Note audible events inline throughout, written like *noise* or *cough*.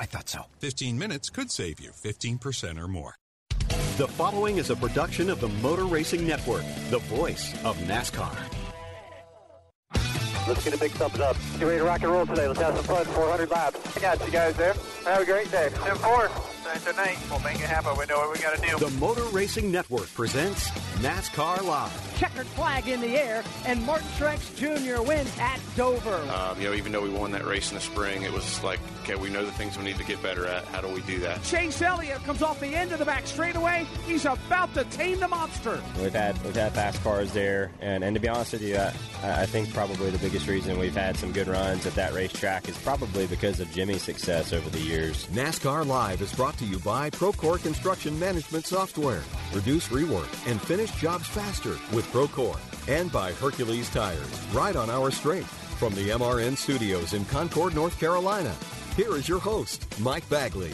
I thought so. 15 minutes could save you 15% or more. The following is a production of the Motor Racing Network, the voice of NASCAR. Let's get a big thumbs up. Get ready to rock and roll today. Let's have some fun. 400 laps. I got you guys there. Have a great day. 10-4. Tonight, we'll make it happen. We know what we got to do. The Motor Racing Network presents NASCAR Live. Checkered flag in the air, and Martin Truex Jr. wins at Dover. Um, you know, even though we won that race in the spring, it was like, okay, we know the things we need to get better at. How do we do that? Chase Elliott comes off the end of the back straightaway. He's about to tame the monster. We've had we've had fast cars there, and, and to be honest with you, I, I think probably the biggest reason we've had some good runs at that racetrack is probably because of Jimmy's success over the years. NASCAR Live is brought to you by Procore Construction Management Software. Reduce rework and finish jobs faster with Procore. And by Hercules Tires. Ride on our strength. From the MRN studios in Concord, North Carolina. Here is your host, Mike Bagley.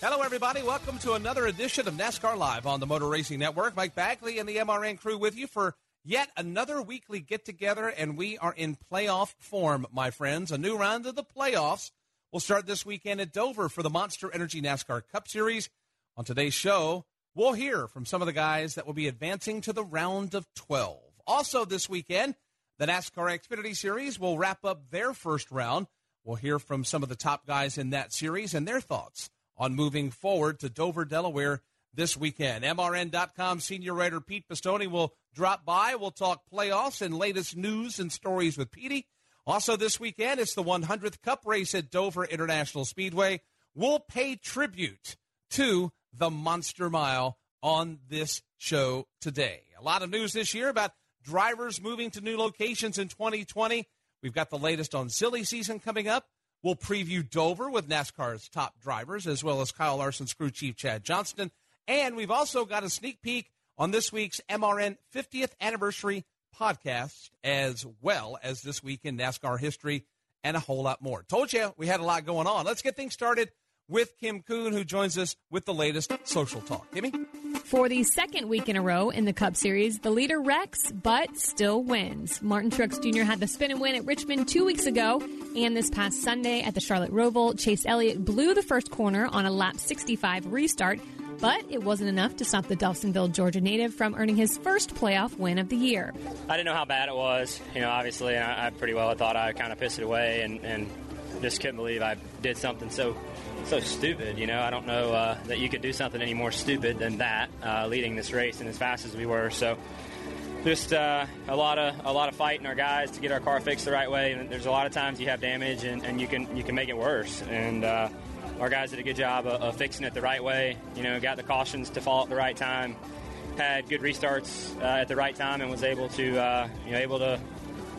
Hello, everybody. Welcome to another edition of NASCAR Live on the Motor Racing Network. Mike Bagley and the MRN crew with you for yet another weekly get together, and we are in playoff form, my friends. A new round of the playoffs will start this weekend at Dover for the Monster Energy NASCAR Cup Series. On today's show, we'll hear from some of the guys that will be advancing to the round of 12. Also, this weekend, the NASCAR Xfinity Series will wrap up their first round. We'll hear from some of the top guys in that series and their thoughts on moving forward to Dover, Delaware this weekend. MRN.com senior writer Pete Pistone will drop by. We'll talk playoffs and latest news and stories with Petey. Also, this weekend, it's the 100th Cup race at Dover International Speedway. We'll pay tribute to the Monster Mile on this show today. A lot of news this year about drivers moving to new locations in 2020. We've got the latest on silly season coming up. We'll preview Dover with NASCAR's top drivers, as well as Kyle Larson's crew chief Chad Johnston. And we've also got a sneak peek on this week's MRN 50th anniversary podcast, as well as this week in NASCAR history and a whole lot more. Told you we had a lot going on. Let's get things started with Kim Coon, who joins us with the latest social talk. Kimmy? For the second week in a row in the Cup Series, the leader wrecks, but still wins. Martin Truex Jr. had the spin and win at Richmond two weeks ago, and this past Sunday at the Charlotte Roval, Chase Elliott blew the first corner on a lap 65 restart, but it wasn't enough to stop the Dawsonville, Georgia native from earning his first playoff win of the year. I didn't know how bad it was. You know, obviously, I, I pretty well thought I kind of pissed it away and, and just couldn't believe I did something so so stupid. You know, I don't know uh, that you could do something any more stupid than that, uh, leading this race and as fast as we were. So, just uh, a lot of a lot of fighting our guys to get our car fixed the right way. And there's a lot of times you have damage and, and you can you can make it worse. And uh, our guys did a good job of, of, fixing it the right way. You know, got the cautions to fall at the right time, had good restarts uh, at the right time, and was able to uh, you know able to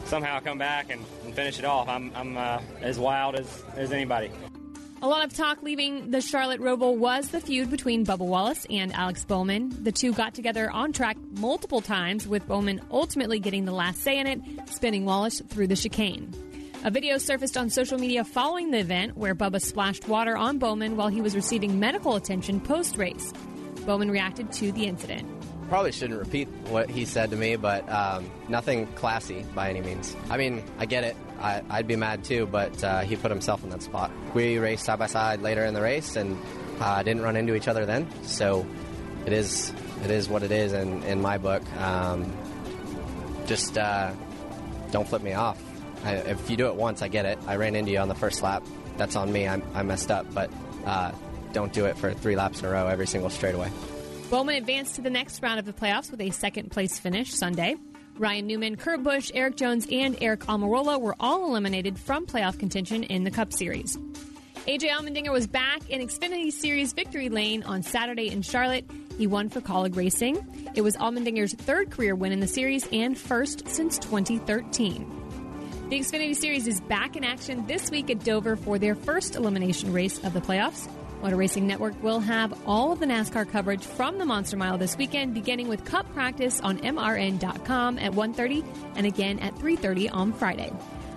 somehow come back and, and finish it off. I'm, I'm as wild as, as anybody. A lot of talk leaving the Charlotte Roval was the feud between Bubba Wallace and Alex Bowman. The two got together on track multiple times, with Bowman ultimately getting the last say in it, spinning Wallace through the chicane. A video surfaced on social media following the event where Bubba splashed water on Bowman while he was receiving medical attention post race. Bowman reacted to the incident. Probably shouldn't repeat what he said to me, but um, nothing classy by any means. I mean, I get it. I, would be mad too, but uh, he put himself in that spot. We raced side by side later in the race and uh, didn't run into each other then, so it is it is what it is in, in my book. Um, just uh, don't flip me off. I, if you do it once, I get it. I ran into you on the first lap. That's on me. I, I messed up, but uh, don't do it for three laps in a row every single straightaway. Bowman advanced to the next round of the playoffs with a second place finish Sunday. Ryan Newman, Kurt Busch, Erik Jones, and Aric Almirola were all eliminated from playoff contention in the Cup Series. AJ Allmendinger was back in Xfinity Series victory lane on Saturday in Charlotte. He won for Kaulig Racing. It was Allmendinger's third career win in the series and first since 2013. The Xfinity Series is back in action this week at Dover for their first elimination race of the playoffs. Motor Racing Network will have all of the NASCAR coverage from the Monster Mile this weekend, beginning with Cup practice on MRN.com at 1.30 and again at 3.30 on Friday.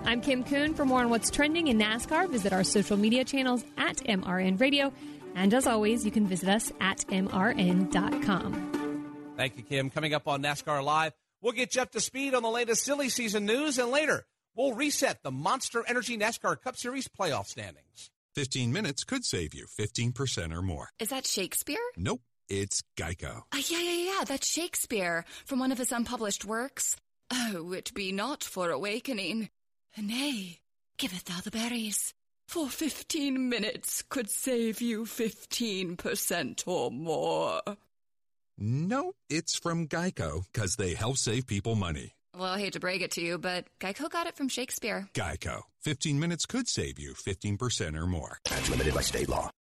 I'm Kim Coon. For more on what's trending in NASCAR, visit our social media channels at MRN Radio. And as always, you can visit us at MRN.com. Thank you, Kim. Coming up on NASCAR Live, we'll get you up to speed on the latest silly season news, and later, we'll reset the Monster Energy NASCAR Cup Series playoff standings. 15 minutes could save you 15% or more. Is that Shakespeare? Nope, it's Geico. Uh, yeah, yeah, yeah, that's Shakespeare from one of his unpublished works. Oh, it be not for awakening. Nay, giveth thou the berries. For 15 minutes could save you 15% or more. Nope, it's from Geico, because they help save people money. Well, I hate to break it to you, but Geico got it from Shakespeare. Geico. 15 minutes could save you 15% or more. That's limited by state law.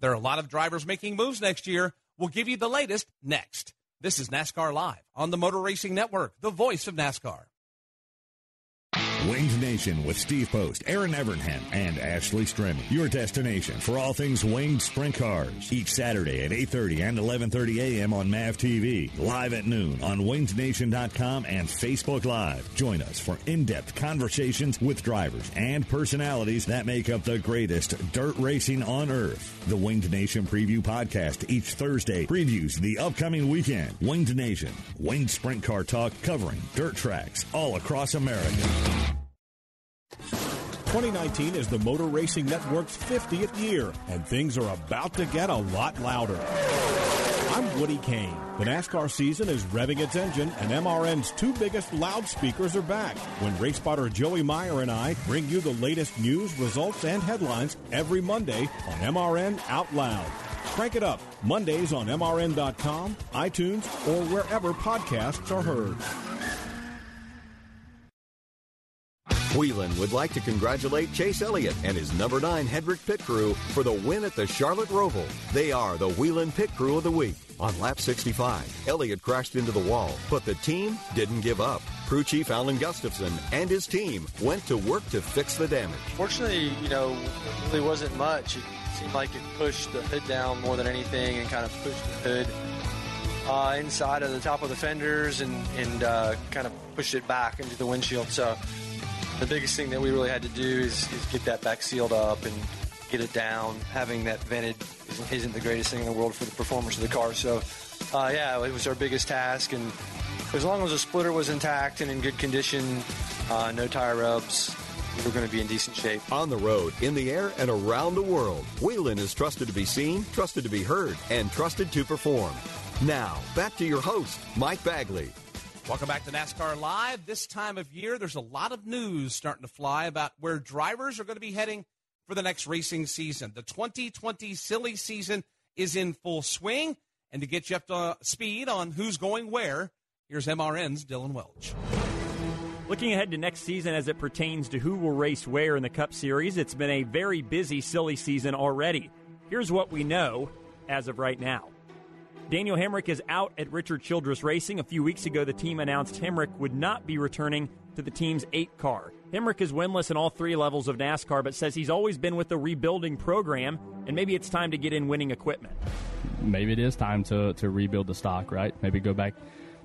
There are a lot of drivers making moves next year. We'll give you the latest next. This is NASCAR Live on the Motor Racing Network, the voice of NASCAR. Winged Nation with Steve Post, Erin Evernham, and Ashley Stremme. Your destination for all things winged sprint cars. Each Saturday at 8.30 and 11.30 a.m. on MAV TV. Live at noon on wingednation.com and Facebook Live. Join us for in-depth conversations with drivers and personalities that make up the greatest dirt racing on earth. The Winged Nation Preview Podcast each Thursday previews the upcoming weekend. Winged Nation, winged sprint car talk covering dirt tracks all across America. 2019 is the Motor Racing Network's 50th year, and things are about to get a lot louder. I'm Woody Cain. The NASCAR season is revving its engine, and MRN's two biggest loudspeakers are back when race spotter Joey Meier and I bring you the latest news, results, and headlines every Monday on MRN Out Loud. Crank it up Mondays on MRN.com, iTunes, or wherever podcasts are heard. Whelen would like to congratulate Chase Elliott and his number nine Hendrick Pit Crew for the win at the Charlotte Roval. They are the Whelen Pit Crew of the Week. On lap 65, Elliott crashed into the wall, but the team didn't give up. Crew chief Alan Gustafson and his team went to work to fix the damage. Fortunately, you know, it really wasn't much. It seemed like it pushed the hood down more than anything and kind of pushed the hood uh, inside of the top of the fenders and, and uh, kind of pushed it back into the windshield. So the biggest thing that we really had to do is, is get that back sealed up and get it down. Having that vented isn't, isn't, the greatest thing in the world for the performance of the car. So, uh, yeah, it was our biggest task. And as long as the splitter was intact and in good condition, uh, no tire rubs, we were going to be in decent shape. On the road, in the air, and around the world, Whelen is trusted to be seen, trusted to be heard, and trusted to perform. Now, back to your host, Mike Bagley. Welcome back to NASCAR Live. This time of year, there's a lot of news starting to fly about where drivers are going to be heading for the next racing season. The 2020 silly season is in full swing. And to get you up to speed on who's going where, here's MRN's Dillon Welch. Looking ahead to next season as it pertains to who will race where in the Cup Series, it's been a very busy silly season already. Here's what we know as of right now. Daniel Hemric is out at Richard Childress Racing. A few weeks ago, the team announced Hemric would not be returning to the team's eight car. Hemric is winless in all three levels of NASCAR, but says he's always been with the rebuilding program, and maybe it's time to get in winning equipment. Maybe it is time to, to rebuild the stock, right? Maybe go back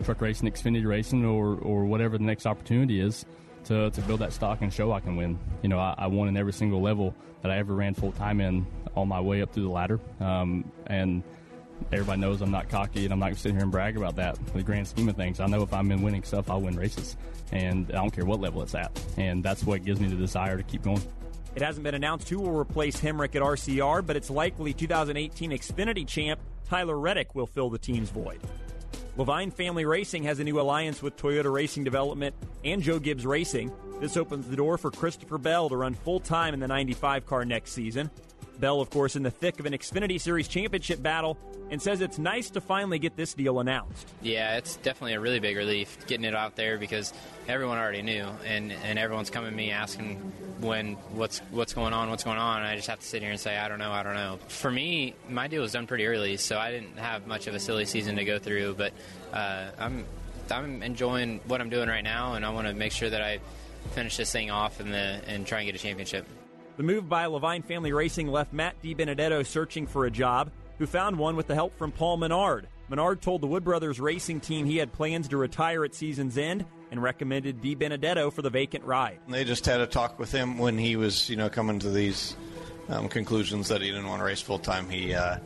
truck racing, Xfinity racing, or, or whatever the next opportunity is to, to build that stock and show I can win. You know, I, I won in every single level that I ever ran full time in on my way up through the ladder. Um, and everybody knows I'm not cocky and I'm not going to sit here and brag about that. For the grand scheme of things, I know if I'm in winning stuff, I'll win races. And I don't care what level it's at. And that's what gives me the desire to keep going. It hasn't been announced who will replace Hemric at RCR, but it's likely 2018 Xfinity champ Tyler Reddick will fill the team's void. Leavine Family Racing has a new alliance with Toyota Racing Development and Joe Gibbs Racing. This opens the door for Christopher Bell to run full time in the 95 car next season. Bell, of course, in the thick of an Xfinity Series championship battle, and says it's nice to finally get this deal announced. Yeah, it's definitely a really big relief getting it out there because everyone already knew, and, and everyone's coming to me asking when what's what's going on, what's going on, and I just have to sit here and say I don't know, I don't know. For me, my deal was done pretty early, so I didn't have much of a silly season to go through, but uh, I'm I'm enjoying what I'm doing right now, and I want to make sure that I finish this thing off and the and try and get a championship. The move by Leavine Family Racing left Matt DiBenedetto searching for a job, who found one with the help from Paul Menard. Menard told the Wood Brothers racing team he had plans to retire at season's end and recommended DiBenedetto for the vacant ride. They just had a talk with him when he was, you know, coming to these um, conclusions that he didn't want to race full time. He uh,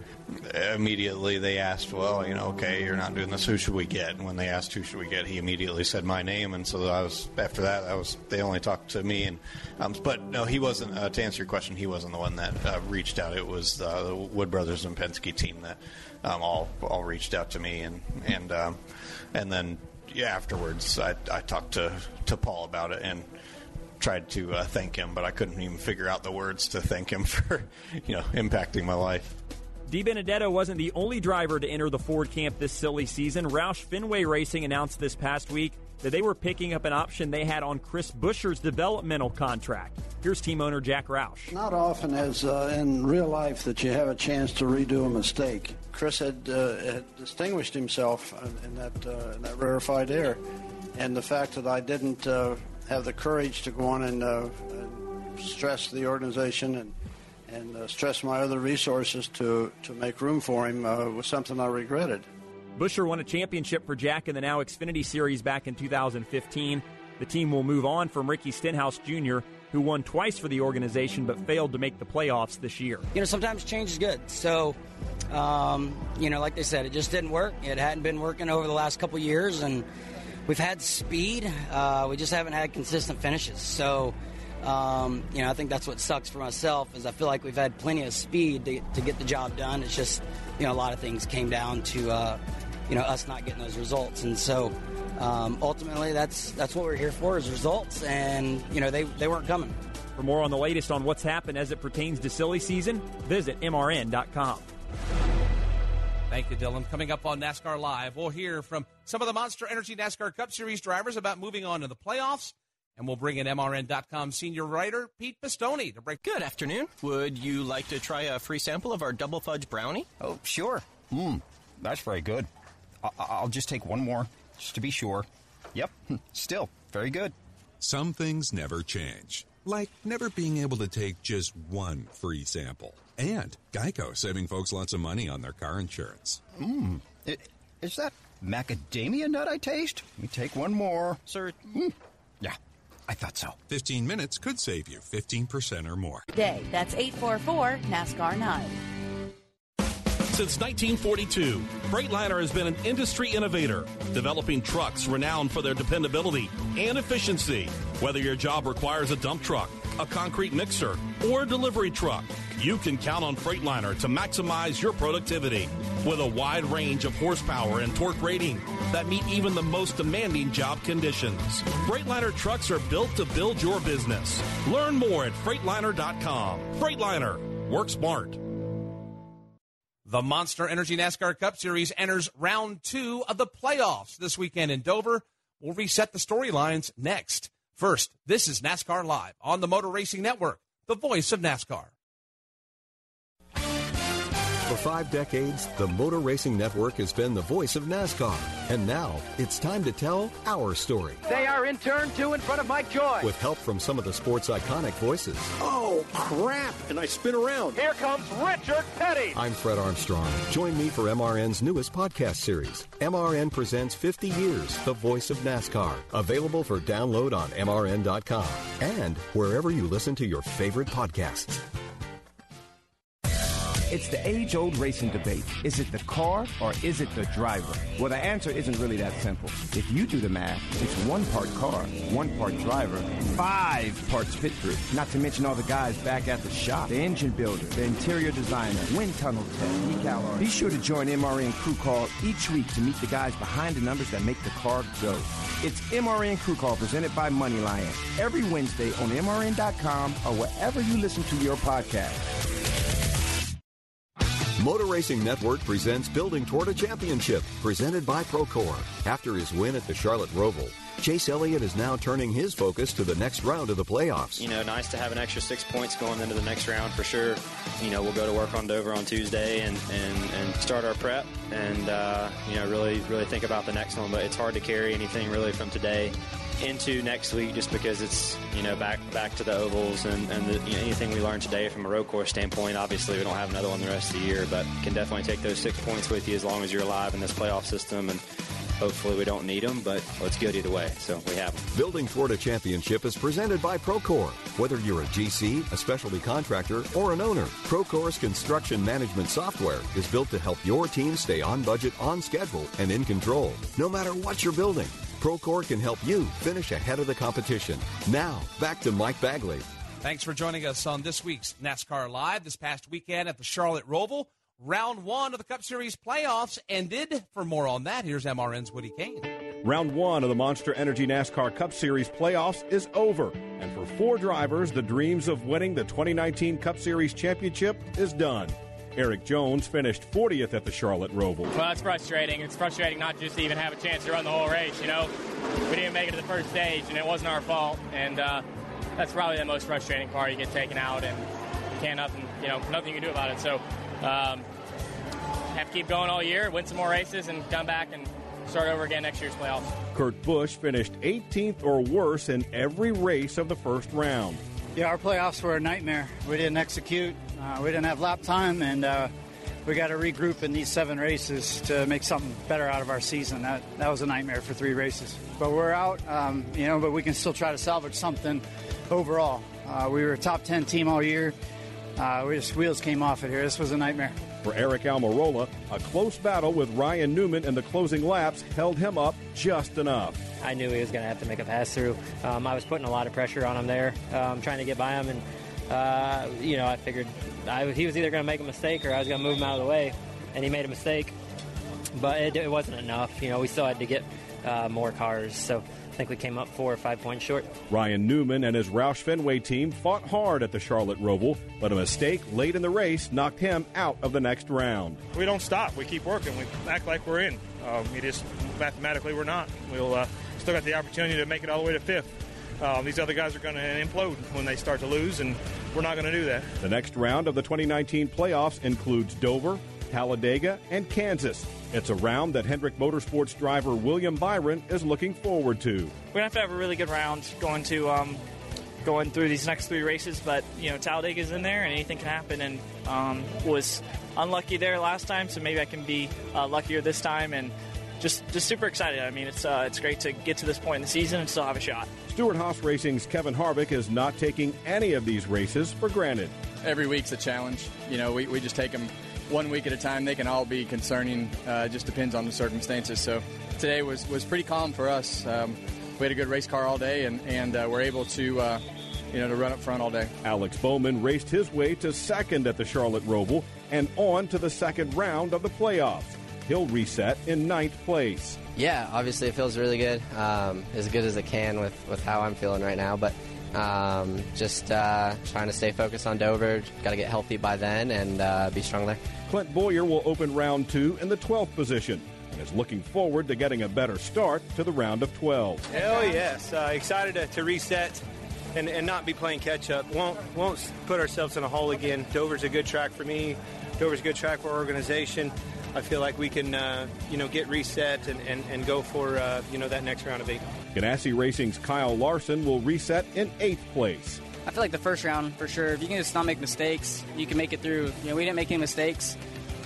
immediately they asked, well, you know, okay, you're not doing this. Who should we get? And when they asked who should we get, he immediately said my name. And so I was after that. I was they only talked to me. And um, but no, he wasn't. Uh, to answer your question, he wasn't the one that uh, reached out. It was uh, the Wood Brothers and Penske team that um, all all reached out to me and and um, and then yeah, afterwards I, I talked to to Paul about it and tried to uh, thank him, but I couldn't even figure out the words to thank him *laughs* for, you know, impacting my life. DiBenedetto wasn't the only driver to enter the Ford camp this silly season. Roush Fenway Racing announced this past week that they were picking up an option they had on Chris Buescher's developmental contract. Here's team owner Jack Roush. Not often as uh, in real life that you have a chance to redo a mistake. Chris had, uh, had distinguished himself in that, uh, in that rarefied air, and the fact that I didn't uh, have the courage to go on and, uh, and stress the organization and and uh, stress my other resources to, to make room for him uh, was something I regretted. Buescher won a championship for Jack in the now Xfinity Series back in 2015. The team will move on from Ricky Stenhouse Jr., who won twice for the organization but failed to make the playoffs this year. You know, sometimes change is good. So, um, you know, like they said, it just didn't work. It hadn't been working over the last couple years, and we've had speed. Uh, we just haven't had consistent finishes. So, um, you know, I think that's what sucks for myself is I feel like we've had plenty of speed to, to get the job done. It's just, you know, a lot of things came down to, uh, you know, us not getting those results. And so um, ultimately that's that's what we're here for is results. And, you know, they, they weren't coming. For more on the latest on what's happened as it pertains to silly season, visit MRN.com. Thank you, Dylan. Coming up on NASCAR Live, we'll hear from some of the Monster Energy NASCAR Cup Series drivers about moving on to the playoffs and we'll bring in MRN.com senior writer Pete Pistone to break. Good afternoon. Would you like to try a free sample of our double fudge brownie? Oh, sure. Mmm, that's very good. I- will just take one more, just to be sure. Yep, hmm, still very good. Some things never change, like never being able to take just one free sample. And Geico saving folks lots of money on their car insurance. Mmm, is that macadamia nut I taste? Let me take one more. Sir, mm. yeah, I thought so. 15 minutes could save you 15% or more. Day. That's 844 NASCAR 9. Since 1942, Freightliner has been an industry innovator, developing trucks renowned for their dependability and efficiency. Whether your job requires a dump truck, a concrete mixer, or a delivery truck, you can count on Freightliner to maximize your productivity with a wide range of horsepower and torque rating that meet even the most demanding job conditions. Freightliner trucks are built to build your business. Learn more at Freightliner.com. Freightliner, work smart. The Monster Energy NASCAR Cup Series enters round two of the playoffs this weekend in Dover. We'll reset the storylines next. First, this is NASCAR Live on the Motor Racing Network, the voice of NASCAR. For five decades, the Motor Racing Network has been the voice of NASCAR. And now, it's time to tell our story. They are in turn two in front of Mike Joy. With help from some of the sport's iconic voices. Oh, crap! And I spin around. Here comes Richard Petty. I'm Fred Armstrong. Join me for MRN's newest podcast series. MRN presents 50 Years, the voice of NASCAR. Available for download on MRN.com and wherever you listen to your favorite podcasts. It's the age old racing debate. Is it the car or is it the driver? Well, the answer isn't really that simple. If you do the math, it's one part car, one part driver, five parts pit crew. Not to mention all the guys back at the shop the engine builder, the interior designer, wind tunnel tech, decal artist. Be sure to join MRN Crew Call each week to meet the guys behind the numbers that make the car go. It's MRN Crew Call presented by Moneyline every Wednesday on MRN.com or wherever you listen to your podcast. Motor Racing Network presents Building Toward a Championship, presented by Procore. After his win at the Charlotte Roval, Chase Elliott is now turning his focus to the next round of the playoffs. You know, nice to have an extra six points going into the next round for sure. You know, we'll go to work on Dover on Tuesday and, and, and start our prep and, uh, you know, really, really think about the next one. But it's hard to carry anything really from today into next week just because it's you know back back to the ovals and, and the, you know, anything we learned today from a road course standpoint obviously we don't have another one the rest of the year but can definitely take those six points with you as long as you're alive in this playoff system and hopefully we don't need them but well, it's good either way so we have them Building Toward a Championship is presented by Procore. Whether you're a GC, a specialty contractor, or an owner, Procore's construction management software is built to help your team stay on budget, on schedule, and in control, no matter what you're building. Procore can help you finish ahead of the competition. Now, back to Mike Bagley. Thanks for joining us on this week's NASCAR Live this past weekend at the Charlotte Roval. Round one of the Cup Series playoffs ended. For more on that, here's MRN's Woody Cain. Round one of the Monster Energy NASCAR Cup Series playoffs is over. And for four drivers, the dreams of winning the 2019 Cup Series championship is done. Erik Jones finished 40th at the Charlotte Roval. Well, it's frustrating. It's frustrating not just to even have a chance to run the whole race. You know, we didn't make it to the first stage, and it wasn't our fault. And uh, that's probably the most frustrating part. You get taken out, and you can't nothing. You know, nothing you can do about it. So, um, have to keep going all year, win some more races, and come back and start over again next year's playoffs. Kurt Busch finished 18th or worse in every race of the first round. Yeah, our playoffs were a nightmare. We didn't execute. Uh, we didn't have lap time, and uh, we got to regroup in these seven races to make something better out of our season. That that was a nightmare for three races. But we're out, um, you know. But we can still try to salvage something overall. Uh, we were a top ten team all year. Uh, we just wheels came off it here. This was a nightmare. For Aric Almirola, a close battle with Ryan Newman in the closing laps held him up just enough. I knew he was going to have to make a pass through. Um, I was putting a lot of pressure on him there, um, trying to get by him, and uh, you know I figured I, he was either going to make a mistake or I was going to move him out of the way, and he made a mistake. But it, it wasn't enough. You know, we still had to get uh, more cars, so I think we came up four or five points short. Ryan Newman and his Roush Fenway team fought hard at the Charlotte Roval, but a mistake late in the race knocked him out of the next round. We don't stop. We keep working. We act like we're in. Um, we just mathematically we're not. We'll uh, still got the opportunity to make it all the way to fifth. Um, these other guys are going to implode when they start to lose, and we're not going to do that. The next round of the 2019 playoffs includes Dover, Talladega, and Kansas. It's a round that Hendrick Motorsports driver William Byron is looking forward to. We're gonna have to have a really good round going to um, going through these next three races, but you know Talladega's in there and anything can happen. And um, was unlucky there last time, so maybe I can be uh, luckier this time. And just just super excited. I mean, it's uh, it's great to get to this point in the season and still have a shot. Stewart Haas Racing's Kevin Harvick is not taking any of these races for granted. Every week's a challenge. You know, we, we just take them one week at a time. They can all be concerning. Uh, just depends on the circumstances. So today was, was pretty calm for us. Um, we had a good race car all day, and, and uh, we're able to, uh, you know, to run up front all day. Alex Bowman raced his way to second at the Charlotte Roval and on to the second round of the playoffs. He'll reset in ninth place. Yeah, obviously it feels really good. Um, as good as it can with, with how I'm feeling right now, but um, just uh, trying to stay focused on Dover. Got to get healthy by then and uh, be strong there. Clint Bowyer will open round two in the 12th position and is looking forward to getting a better start to the round of 12. Hell yes. Uh, excited to, to reset and, and not be playing catch up. Won't, won't put ourselves in a hole again. Dover's a good track for me. Dover's a good track for our organization. I feel like we can, uh, you know, get reset and, and, and go for, uh, you know, that next round of eight. Ganassi Racing's Kyle Larson will reset in eighth place. I feel like the first round for sure. If you can just not make mistakes, you can make it through. You know, we didn't make any mistakes.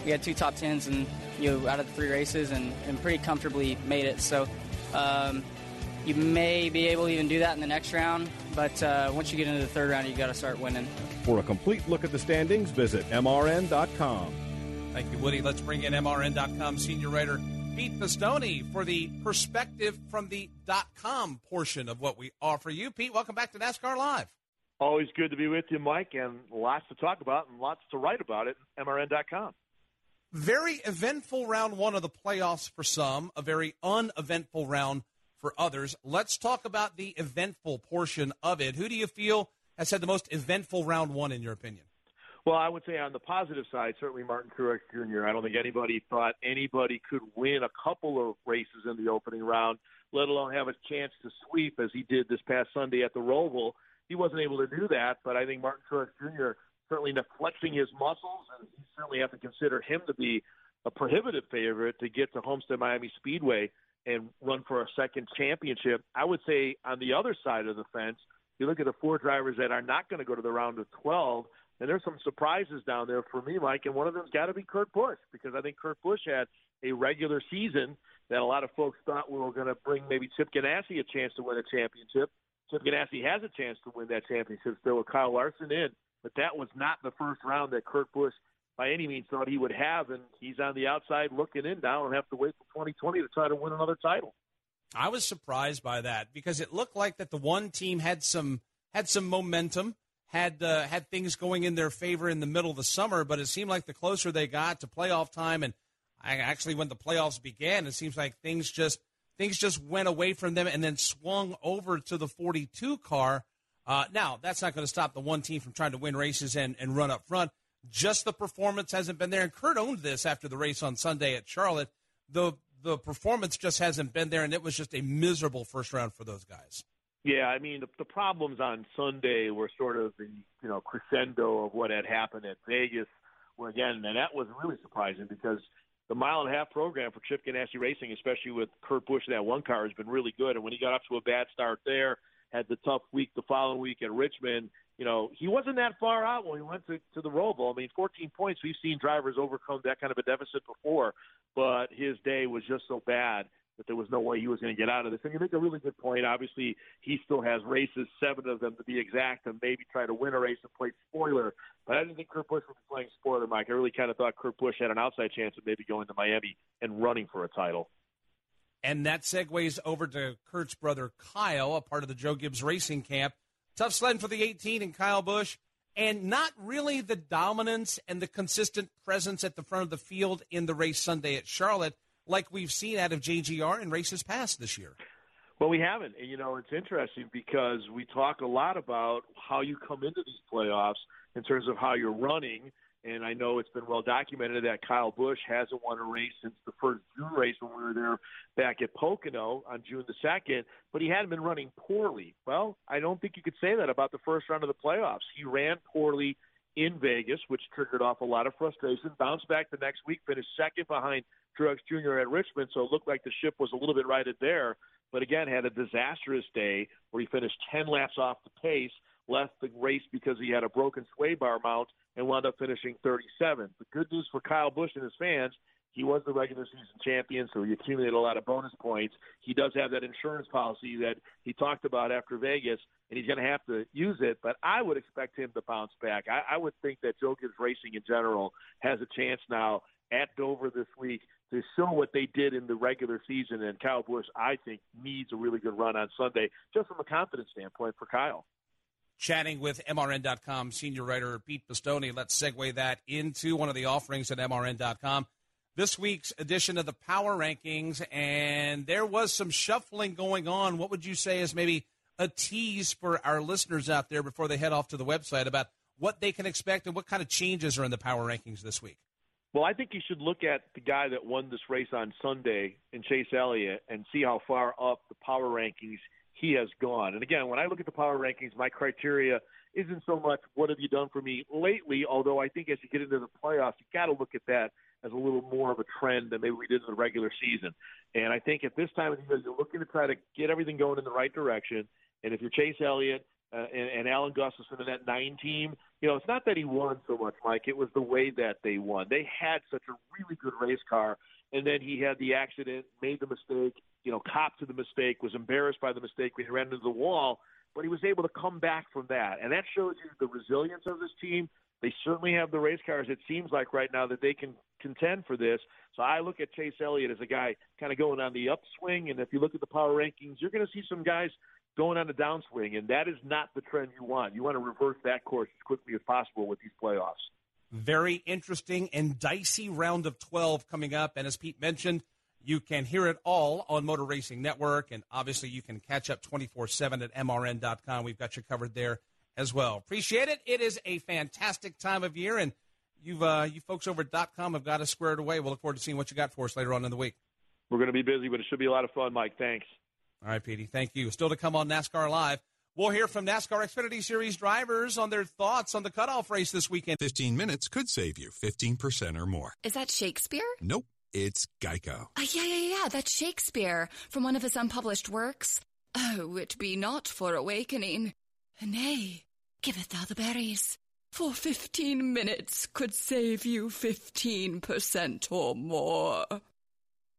We had two top tens and you know out of the three races and, and pretty comfortably made it. So um, you may be able to even do that in the next round, but uh, once you get into the third round, you got to start winning. For a complete look at the standings, visit mrn.com. Thank you, Woody. Let's bring in MRN.com senior writer Pete Pistone for the perspective from the dot .com portion of what we offer you. Pete, welcome back to NASCAR Live. Always good to be with you, Mike, and lots to talk about and lots to write about at MRN.com. Very eventful round one of the playoffs for some, a very uneventful round for others. Let's talk about the eventful portion of it. Who do you feel has had the most eventful round one, in your opinion? Well, I would say on the positive side, certainly Martin Truex Jr. I don't think anybody thought anybody could win a couple of races in the opening round, let alone have a chance to sweep as he did this past Sunday at the Roval. He wasn't able to do that, but I think Martin Truex Jr. certainly flexing his muscles, and you certainly have to consider him to be a prohibitive favorite to get to Homestead Miami Speedway and run for a second championship. I would say on the other side of the fence, you look at the four drivers that are not going to go to the round of 12, and there's some surprises down there for me, Mike, and one of them's got to be Kurt Busch because I think Kurt Busch had a regular season that a lot of folks thought we were going to bring maybe Chip Ganassi a chance to win a championship. Chip Ganassi has a chance to win that championship still with Kyle Larson in, but that was not the first round that Kurt Busch by any means thought he would have, and he's on the outside looking in now and have to wait for 2020 to try to win another title. I was surprised by that because it looked like that the one team had some had some momentum had uh, had things going in their favor in the middle of the summer, but it seemed like the closer they got to playoff time, and actually when the playoffs began, it seems like things just things just went away from them and then swung over to the 42 car. Uh, now that's not going to stop the one team from trying to win races and, and run up front. Just the performance hasn't been there, and Kurt owned this after the race on Sunday at Charlotte. The the performance just hasn't been there, and it was just a miserable first round for those guys. Yeah, I mean the, the problems on Sunday were sort of the you know crescendo of what had happened at Vegas. Where again, and that was really surprising because the mile and a half program for Chip Ganassi Racing, especially with Kurt Busch in that one car, has been really good. And when he got up to a bad start there, had the tough week the following week at Richmond, you know, he wasn't that far out when he went to, to the Roval. I mean, 14 points. We've seen drivers overcome that kind of a deficit before, but his day was just so bad that there was no way he was going to get out of this. And you make a really good point. Obviously, he still has races, seven of them to be exact, and maybe try to win a race and play spoiler. But I didn't think Kurt Busch would be playing spoiler, Mike. I really kind of thought Kurt Busch had an outside chance of maybe going to Miami and running for a title. And that segues over to Kurt's brother Kyle, a part of the Joe Gibbs Racing camp. Tough sledding for the 18 and Kyle Busch, and not really the dominance and the consistent presence at the front of the field in the race Sunday at Charlotte – like we've seen out of JGR in races past this year? Well, we haven't. And, you know, it's interesting because we talk a lot about how you come into these playoffs in terms of how you're running. And I know it's been well documented that Kyle Busch hasn't won a race since the first June race when we were there back at Pocono on June the 2nd, but he hadn't been running poorly. Well, I don't think you could say that about the first round of the playoffs. He ran poorly in Vegas, which triggered off a lot of frustration. Bounced back the next week, finished second behind Truex Jr. at Richmond, so it looked like the ship was a little bit righted there. But again, had a disastrous day where he finished 10 laps off the pace, left the race because he had a broken sway bar mount, and wound up finishing 37. The good news for Kyle Busch and his fans he was the regular season champion, so he accumulated a lot of bonus points. He does have that insurance policy that he talked about after Vegas, and he's going to have to use it. But I would expect him to bounce back. I, I would think that Joe Gibbs Racing in general has a chance now at Dover this week to show what they did in the regular season. And Kyle Busch, I think, needs a really good run on Sunday, just from a confidence standpoint for Kyle. Chatting with MRN.com senior writer Pete Pistone. Let's segue that into one of the offerings at MRN.com this week's edition of the Power Rankings, and there was some shuffling going on. What would you say is maybe a tease for our listeners out there before they head off to the website about what they can expect and what kind of changes are in the Power Rankings this week? Well, I think you should look at the guy that won this race on Sunday in Chase Elliott and see how far up the power rankings he has gone. And again, when I look at the power rankings, my criteria isn't so much what have you done for me lately. Although I think as you get into the playoffs, you got to look at that as a little more of a trend than maybe we did in the regular season. And I think at this time of year, you're looking to try to get everything going in the right direction. And if you're Chase Elliott uh, and, and Alan Gustafson and that nine team, you know, it's not that he won so much, Mike. It was the way that they won. They had such a really good race car, and then he had the accident, made the mistake, you know, copped to the mistake, was embarrassed by the mistake, he ran into the wall, but he was able to come back from that. And that shows you the resilience of this team. They certainly have the race cars. It seems like right now that they can contend for this. So I look at Chase Elliott as a guy kind of going on the upswing. And if you look at the power rankings, you're going to see some guys going on the downswing, and that is not the trend you want. You want to reverse that course as quickly as possible with these playoffs. Very interesting and dicey round of 12 coming up. And as Pete mentioned, you can hear it all on Motor Racing Network. And obviously, you can catch up 24 7 at MRN.com. We've got you covered there as well. Appreciate it. It is a fantastic time of year. And you've uh, you folks over at .com have got us squared away. We'll look forward to seeing what you got for us later on in the week. We're going to be busy, but it should be a lot of fun, Mike. Thanks. All right, Petey. Thank you. Still to come on NASCAR Live. We'll hear from NASCAR Xfinity Series drivers on their thoughts on the cutoff race this weekend. 15 minutes could save you 15% or more. Is that Shakespeare? Nope, it's Geico. Uh, yeah, yeah, yeah, that's Shakespeare from one of his unpublished works. Oh, it be not for awakening. Nay, giveth thou the berries. For 15 minutes could save you 15% or more.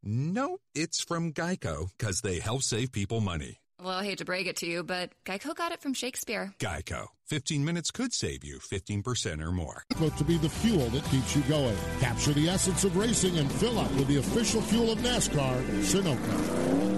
No, it's from Geico because they help save people money. Well, I hate to break it to you, but Geico got it from Shakespeare. Geico. 15 minutes could save you 15% or more. But To be the fuel that keeps you going. Capture the essence of racing and fill up with the official fuel of NASCAR, Sunoco.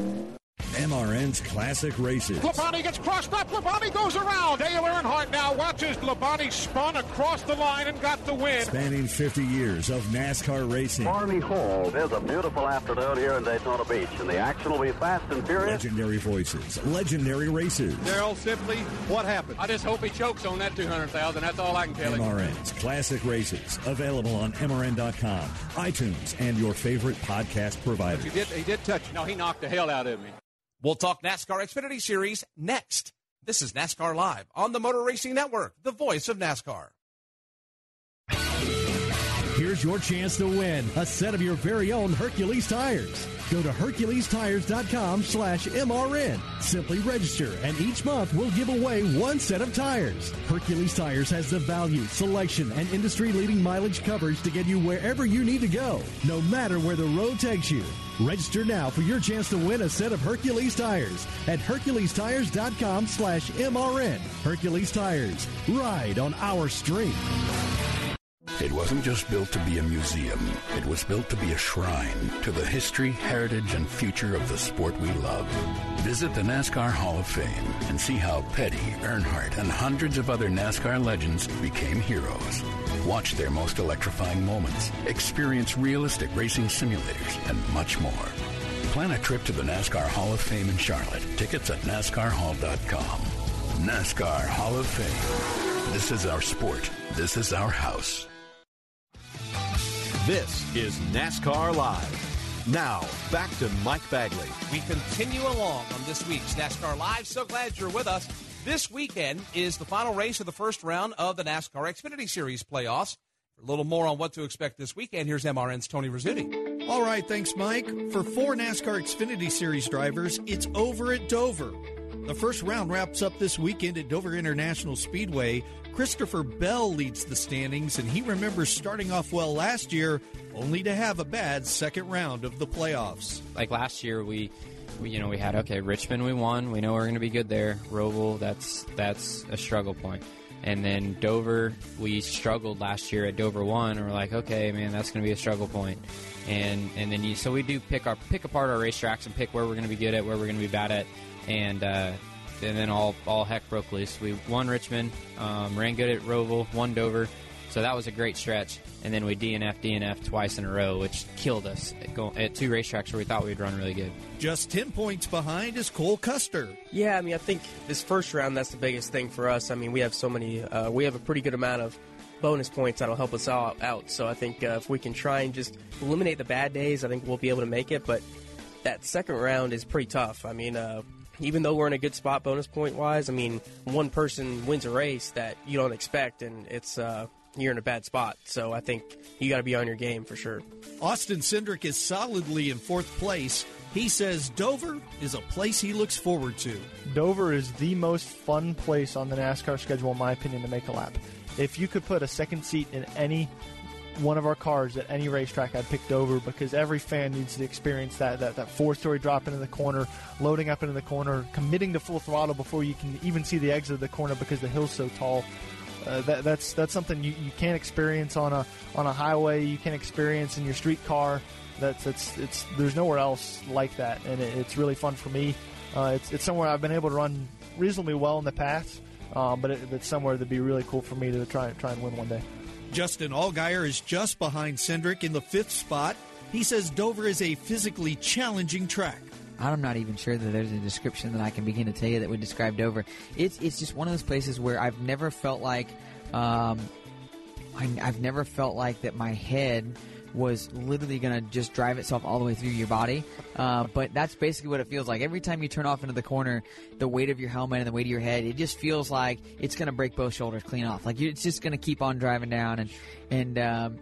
MRN's Classic Races. Labonte gets crossed up. Labonte goes around. Dale Earnhardt now watches Labonte spun across the line and got the win. Spanning 50 years of NASCAR racing. Barney Hall. There's a beautiful afternoon here in Daytona Beach, and the action will be fast and furious. Legendary voices, legendary races. Daryl, simply, what happened? I just hope he chokes on that 200000 That's all I can tell him. MRN's Classic Races. Available on MRN.com, iTunes, and your favorite podcast provider. He did, he did touch. No, he knocked the hell out of me. We'll talk NASCAR Xfinity Series next. This is NASCAR Live on the Motor Racing Network, the voice of NASCAR. Here's your chance to win a set of your very own Hercules tires. Go to HerculesTires.com slash MRN. Simply register, and each month we'll give away one set of tires. Hercules Tires has the value, selection, and industry-leading mileage coverage to get you wherever you need to go, no matter where the road takes you. Register now for your chance to win a set of Hercules tires at HerculesTires.com slash MRN. Hercules Tires. Ride on our street. It wasn't just built to be a museum. It was built to be a shrine to the history, heritage, and future of the sport we love. Visit the NASCAR Hall of Fame and see how Petty, Earnhardt, and hundreds of other NASCAR legends became heroes. Watch their most electrifying moments, experience realistic racing simulators, and much more. Plan a trip to the NASCAR Hall of Fame in Charlotte. Tickets at NASCARHall.com. NASCAR Hall of Fame. This is our sport. This is our house. This is NASCAR Live. Now, back to Mike Bagley. We continue along on this week's NASCAR Live. So glad you're with us. This weekend is the final race of the first round of the NASCAR Xfinity Series playoffs. For a little more on what to expect this weekend, here's MRN's Tony Rizzuti. All right, thanks, Mike. For four NASCAR Xfinity Series drivers, it's over at Dover. The first round wraps up this weekend at Dover International Speedway. Christopher Bell leads the standings, and he remembers starting off well last year, only to have a bad second round of the playoffs. Like last year, we, we you know, we had okay, Richmond, we won. We know we're going to be good there. Roval, that's that's a struggle point. And then Dover, we struggled last year at Dover one, and we're like, okay, man, that's going to be a struggle point. And and then you, so we do pick our pick apart our racetracks and pick where we're going to be good at, where we're going to be bad at, and uh, and then all all heck broke loose. We won Richmond, um, ran good at Roval, won Dover, so that was a great stretch. And then we DNF DNF twice in a row, which killed us at, go, at two racetracks where we thought we'd run really good. Just 10 points behind is Cole Custer. Yeah, I mean, I think this first round, that's the biggest thing for us. I mean, we have so many, uh, we have a pretty good amount of bonus points that'll help us all out. So I think uh, if we can try and just eliminate the bad days, I think we'll be able to make it. But that second round is pretty tough. I mean, uh, even though we're in a good spot bonus point wise, I mean, one person wins a race that you don't expect, and it's uh, you're in a bad spot. So I think you got to be on your game for sure. Austin Cindric is solidly in fourth place. He says Dover is a place he looks forward to. Dover is the most fun place on the NASCAR schedule, in my opinion, to make a lap. If you could put a second seat in any one of our cars at any racetrack, I'd picked over because every fan needs to experience that that, that four story drop into the corner, loading up into the corner, committing to full throttle before you can even see the exit of the corner because the hill's so tall. Uh, that, that's that's something you, you can't experience on a on a highway. You can't experience in your street car. That's it's it's there's nowhere else like that, and it, it's really fun for me. Uh, it's it's somewhere I've been able to run reasonably well in the past, um, but it, it's somewhere that'd be really cool for me to try try and win one day. Justin Allgaier is just behind Cindric in the fifth spot. He says Dover is a physically challenging track. I'm not even sure that there's a description that I can begin to tell you that would describe Dover. It's it's just one of those places where I've never felt like um, I, I've never felt like that my head was literally going to just drive itself all the way through your body. Uh, but that's basically what it feels like. Every time you turn off into the corner, the weight of your helmet and the weight of your head, it just feels like it's going to break both shoulders clean off. Like it's just going to keep on driving down. And, and, um,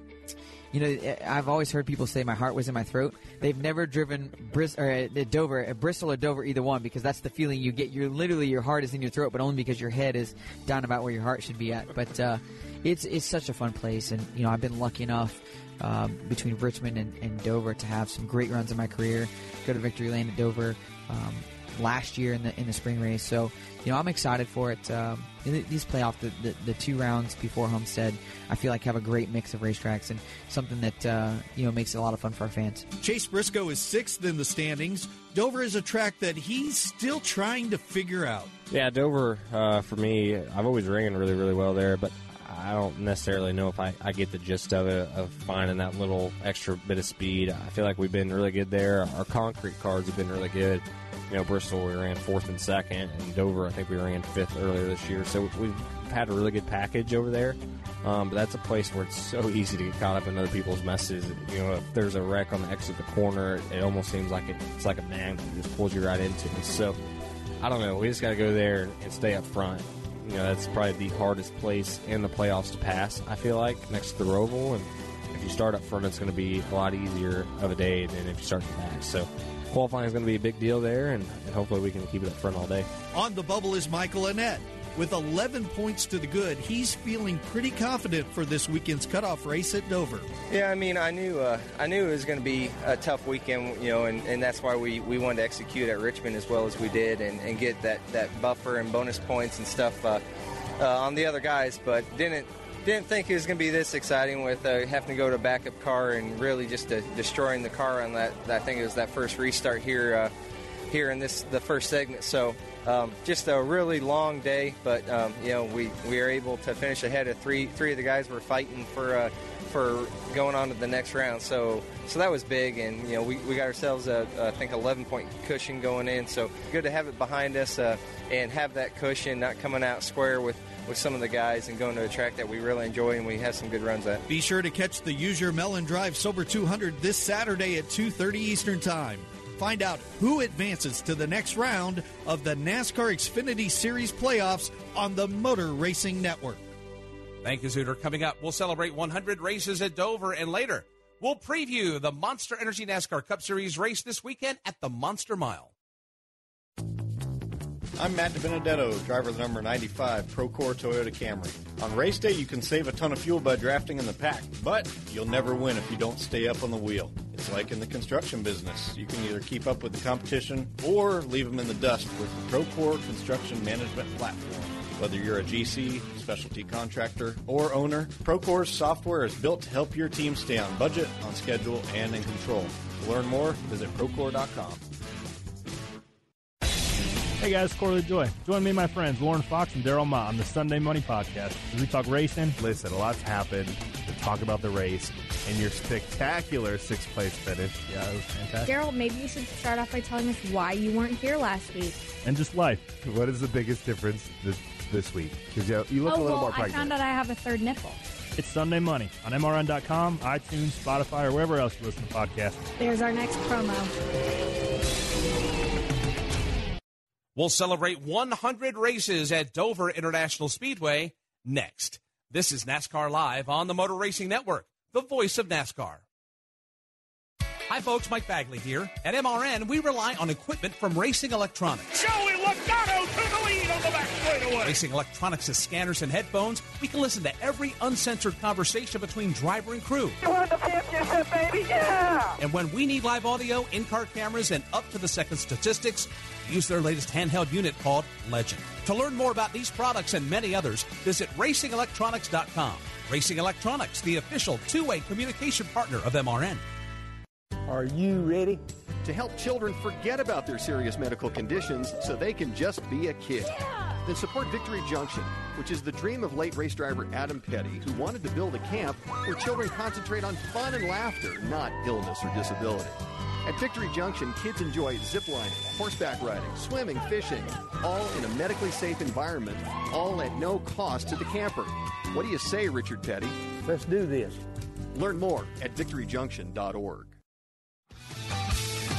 you know, I've always heard people say my heart was in my throat. They've never driven Bris- or uh, Dover, uh, Bristol or Dover, either one, because that's the feeling you get. You're literally your heart is in your throat, but only because your head is down about where your heart should be at. But uh, it's it's such a fun place, and you know, I've been lucky enough um, between Richmond and, and, Dover to have some great runs in my career. Go to victory lane at Dover um, last year in the in the spring race. So you know I'm excited for it. Um, these playoff the, the, the, two rounds before Homestead, I feel like have a great mix of racetracks and something that uh, you know makes it a lot of fun for our fans. Chase Briscoe is sixth in the standings. Dover is a track that he's still trying to figure out. Yeah, Dover uh, for me, I've always ran really really well there, but I don't necessarily know if I, I get the gist of it of finding that little extra bit of speed. I feel like we've been really good there. Our concrete cards have been really good. You know, Bristol we ran fourth and second, and Dover I think we ran fifth earlier this year. So we've had a really good package over there. Um, but that's a place where it's so easy to get caught up in other people's messes. You know, if there's a wreck on the exit of the corner, it almost seems like it, it's like a magnet that just pulls you right into it. So I don't know. We just got to go there and stay up front you know, that's probably the hardest place in the playoffs to pass, I feel like, next to the Roval. And if you start up front, it's going to be a lot easier of a day than if you start the back. So qualifying is going to be a big deal there, and, and hopefully we can keep it up front all day. On the bubble is Michael Annett. With 11 points to the good, he's feeling pretty confident for this weekend's cutoff race at Dover. Yeah, I mean, I knew uh, I knew it was going to be a tough weekend, you know, and, and that's why we, we wanted to execute at Richmond as well as we did and, and get that, that buffer and bonus points and stuff uh, uh, on the other guys, but didn't didn't think it was going to be this exciting with uh, having to go to a backup car and really just uh, destroying the car on that. I think it was that first restart here uh, here in this the first segment. So um, just a really long day, but um, you know we, we were able to finish ahead of three three of the guys we were fighting for uh, for going on to the next round. So so that was big, and you know we, we got ourselves a I think 11 point cushion going in. So good to have it behind us uh, and have that cushion not coming out square with with some of the guys and going to a track that we really enjoy and we have some good runs at. Be sure to catch the Use Your Melon Drive Sober 200 this Saturday at 2:30 Eastern Time. Find out who advances to the next round of the NASCAR Xfinity Series playoffs on the Motor Racing Network. Thank you, Zuder. Coming up, we'll celebrate 100 races at Dover, and later, we'll preview the Monster Energy NASCAR Cup Series race this weekend at the Monster Mile. I'm Matt DiBenedetto, driver of the number 95 Procore Toyota Camry. On race day, you can save a ton of fuel by drafting in the pack, but you'll never win if you don't stay up on the wheel. It's like in the construction business. You can either keep up with the competition or leave them in the dust with the Procore Construction Management Platform. Whether you're a GC, specialty contractor, or owner, Procore's software is built to help your team stay on budget, on schedule, and in control. To learn more, visit Procore.com. Hey guys, Corey LaJoie. Join me and my friends Lauren Fox and Daryl Ma on the Sunday Money Podcast we talk racing. Listen, a lot's happened. We talk about the race and your spectacular sixth place finish. Yeah, it was fantastic. Daryl, maybe you should start off by telling us why you weren't here last week. And just life. What is the biggest difference this this week? Because you, you look oh, a little well, more pregnant. I found out I have a third nipple. It's Sunday Money on MRN.com, iTunes, Spotify, or wherever else you listen to podcasts. There's our next promo. We'll celebrate 100 races at Dover International Speedway next. This is NASCAR Live on the Motor Racing Network, the voice of NASCAR. Hi, folks. Mike Bagley here. At MRN, we rely on equipment from Racing Electronics. Joey Logano to the lead on the back straightaway. Racing Electronics has scanners and headphones. We can listen to every uncensored conversation between driver and crew. You won the championship, baby. Yeah. And when we need live audio, in car cameras, and up to the second statistics, use their latest handheld unit called Legend. To learn more about these products and many others, visit racingelectronics.com. Racing Electronics, the official two way communication partner of MRN. Are you ready? To help children forget about their serious medical conditions so they can just be a kid. Then support Victory Junction, which is the dream of late race driver Adam Petty, who wanted to build a camp where children concentrate on fun and laughter, not illness or disability. At Victory Junction, kids enjoy ziplining, horseback riding, swimming, fishing, all in a medically safe environment, all at no cost to the camper. What do you say, Richard Petty? Let's do this. Learn more at victoryjunction.org.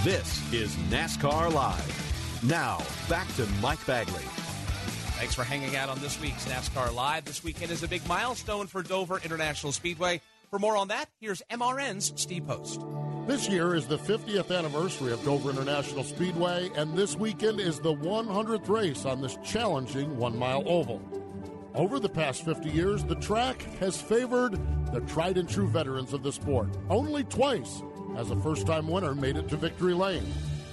This is NASCAR Live. Now, back to Mike Bagley. Thanks for hanging out on this week's NASCAR Live. This weekend is a big milestone for Dover International Speedway. For more on that, here's MRN's Steve Post. This year is the 50th anniversary of Dover International Speedway, and this weekend is the 100th race on this challenging one mile oval. Over the past 50 years, the track has favored the tried and true veterans of the sport. Only twice has a first time winner made it to victory lane.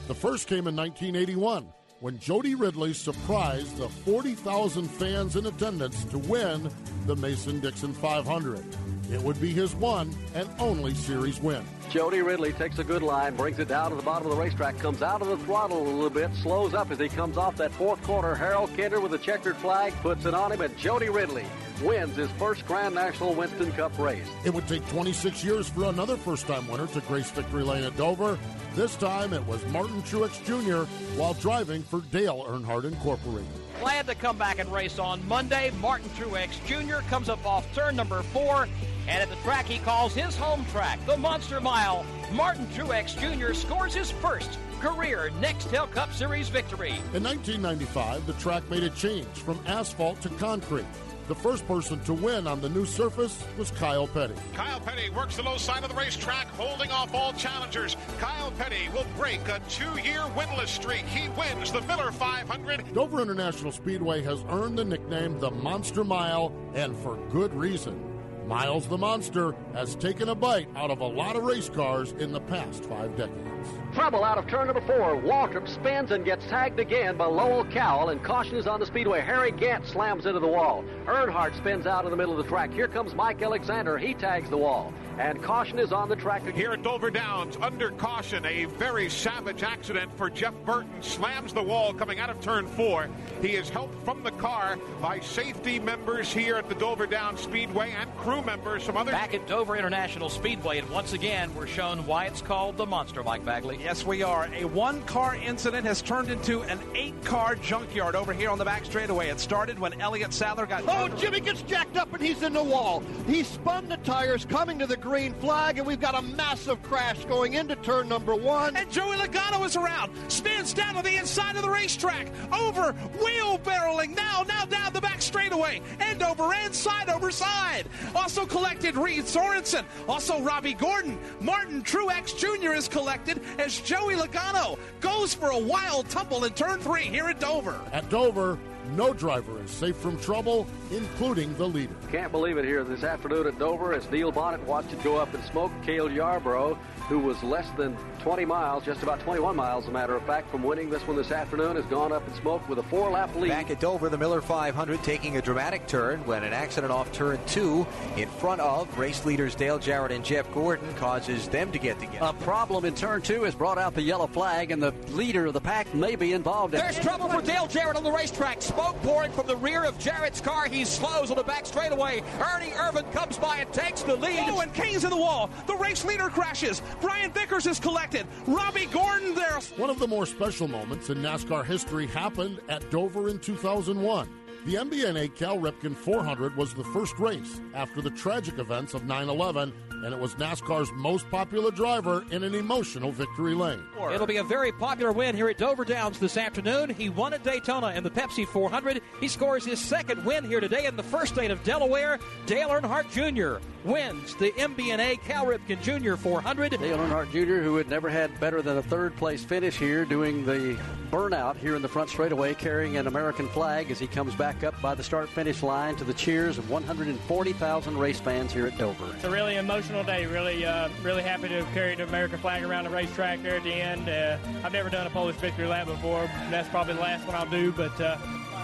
The first came in 1981 when Jody Ridley surprised the 40,000 fans in attendance to win the Mason Dixon 500. It would be his one and only series win. Jody Ridley takes a good line, brings it down to the bottom of the racetrack, comes out of the throttle a little bit, slows up as he comes off that fourth corner. Harold Kinder with a checkered flag puts it on him, and Jody Ridley wins his first Grand National Winston Cup race. It would take 26 years for another first time winner to grace victory lane at Dover. This time it was Martin Truex Jr. while driving for Dale Earnhardt Incorporated. Glad to come back and race on Monday. Martin Truex Jr. comes up off turn number four, and at the track he calls his home track, the Monster Mile. Martin Truex Jr. scores his first career Nextel Cup Series victory. In 1995, the track made a change from asphalt to concrete. The first person to win on the new surface was Kyle Petty. Kyle Petty works the low side of the racetrack, holding off all challengers. Kyle Petty will break a two-year winless streak. He wins the Miller 500. Dover International Speedway has earned the nickname the Monster Mile, and for good reason. Miles the Monster has taken a bite out of a lot of race cars in the past five decades. Trouble out of turn number four. Waltrip spins and gets tagged again by Lowell Cowell, and caution is on the speedway. Harry Gant slams into the wall. Earnhardt spins out in the middle of the track. Here comes Mike Alexander. He tags the wall. And caution is on the track again. Here at Dover Downs, under caution, a very savage accident for Jeff Burton. Slams the wall coming out of turn four. He is helped from the car by safety members here at the Dover Downs Speedway and crew members. Some other Back at Dover International Speedway, and once again, we're shown why it's called the Monster, Mike Bagley. Yes, we are. A one car incident has turned into an eight car junkyard over here on the back straightaway. It started when Elliott Sadler got. Oh, Jimmy gets jacked up and he's in the wall. He spun the tires coming to the green flag, and we've got a massive crash going into turn number one. And Joey Logano is around, spins down to the inside of the racetrack, over, wheel barreling, now, now down the back straightaway, end over end, side over side. Also collected Reed Sorenson, also Robby Gordon. Martin Truex Jr. is collected as Joey Logano goes for a wild tumble in turn three here at Dover. At Dover, no driver is safe from trouble, including the leader. Can't believe it here this afternoon at Dover as Neil Bonnett watched it go up in smoke. Cale Yarborough, who was less than 20 miles, just about 21 miles, as a matter of fact, from winning this one this afternoon, has gone up in smoke with a four-lap lead. Back at Dover, the Miller 500 taking a dramatic turn when an accident off turn two in front of race leaders Dale Jarrett and Jeff Gordon causes them to get together. A problem in turn two has brought out the yellow flag, and the leader of the pack may be involved. in There's trouble for Dale Jarrett on the racetrack. Smoke pouring from the rear of Jarrett's car. He slows on the back straightaway. Ernie Irvan comes by and takes the lead. Oh, and Kahne's in the wall. The race leader crashes. Brian Vickers is collected. Robby Gordon there. One of the more special moments in NASCAR history happened at Dover in 2001. The MBNA Cal Ripken 400 was the first race after the tragic events of 9 11 and it was NASCAR's most popular driver in an emotional victory lane. It'll be a very popular win here at Dover Downs this afternoon. He won at Daytona in the Pepsi 400. He scores his second win here today in the first state of Delaware. Dale Earnhardt Jr. wins the MBNA Cal Ripken Jr. 400. Dale Earnhardt Jr., who had never had better than a third place finish here, doing the burnout here in the front straightaway, carrying an American flag as he comes back up by the start finish line to the cheers of 140,000 race fans here at Dover. It's a really emotional day. Really, uh, really happy to have carried the American flag around the racetrack there at the end. Uh, I've never done a Polish victory lap before. That's probably the last one I'll do, but uh,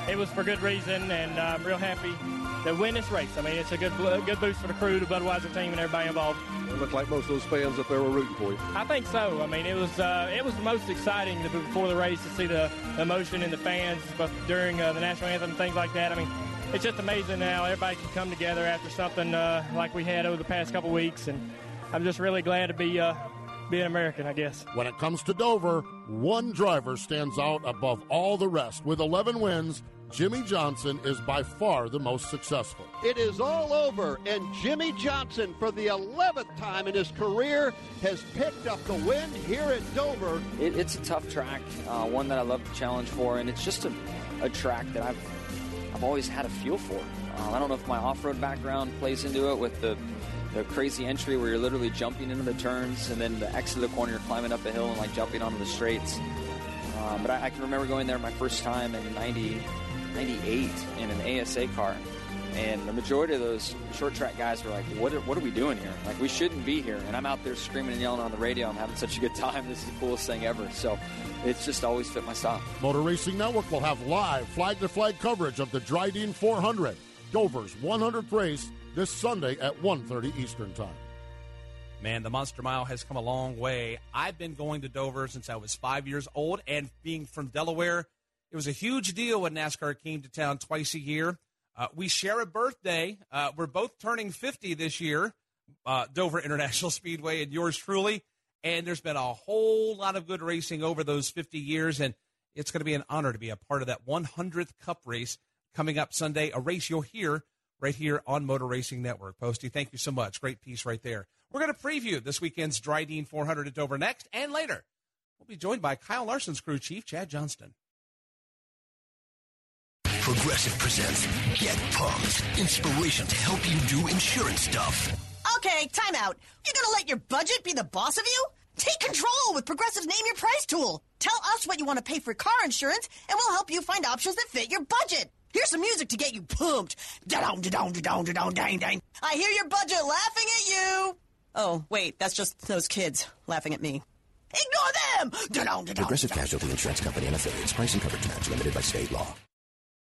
it was for good reason, and I'm real happy to win this race. I mean, it's a good good boost for the crew, the Budweiser team, and everybody involved. It looked like most of those fans up there were rooting for you. I think so. I mean, it was uh, it was the most exciting before the race to see the emotion in the fans during uh, the national anthem and things like that. I mean, it's just amazing now everybody can come together after something uh, like we had over the past couple weeks, and I'm just really glad to be uh, be an American, I guess. When it comes to Dover, one driver stands out above all the rest. With 11 wins, Jimmie Johnson is by far the most successful. It is all over, and Jimmie Johnson, for the 11th time in his career, has picked up the win here at Dover. It, it's a tough track, uh, one that I love to challenge for, and it's just a, a track that I've I've always had a feel for. Uh, I don't know if my off-road background plays into it with the the crazy entry where you're literally jumping into the turns and then the exit of the corner, you're climbing up a hill and like jumping onto the straights. Um, but I, I, can remember going there my first time in 90, 98 in an ASA car. And the majority of those short track guys were like, what are, what are we doing here? Like, we shouldn't be here. And I'm out there screaming and yelling on the radio. I'm having such a good time. This is the coolest thing ever. So it's just always fit my style. Motor Racing Network will have live flag to flag coverage of the Drydene 400, Dover's 100th race, this Sunday at 1.30 Eastern Time. Man, the Monster Mile has come a long way. I've been going to Dover since I was five years old, and being from Delaware, it was a huge deal when NASCAR came to town twice a year. Uh, we share a birthday. Uh, we're both turning 50 this year, uh, Dover International *laughs* Speedway, and yours truly. And there's been a whole lot of good racing over those 50 years, and it's going to be an honor to be a part of that 100th Cup race coming up Sunday, a race you'll hear right here on Motor Racing Network. Posty, thank you so much. Great piece right there. We're going to preview this weekend's Drydene 400 at Dover next, and later we'll be joined by Kyle Larson's crew chief, Chad Johnston. Progressive presents Get Pumped. Inspiration to help you do insurance stuff. Okay, time out. You gonna let your budget be the boss of you? Take control with Progressive's Name Your Price tool. Tell us what you want to pay for car insurance, and we'll help you find options that fit your budget. Here's some music to get you pumped. Da-dong, da-dong, da-dong, da-dong, dang, dang. I hear your budget laughing at you. Oh, wait, that's just those kids laughing at me. Ignore them! Da-dong, da-dong, Progressive Casualty Insurance Company and affiliates. Price and coverage match limited by state law.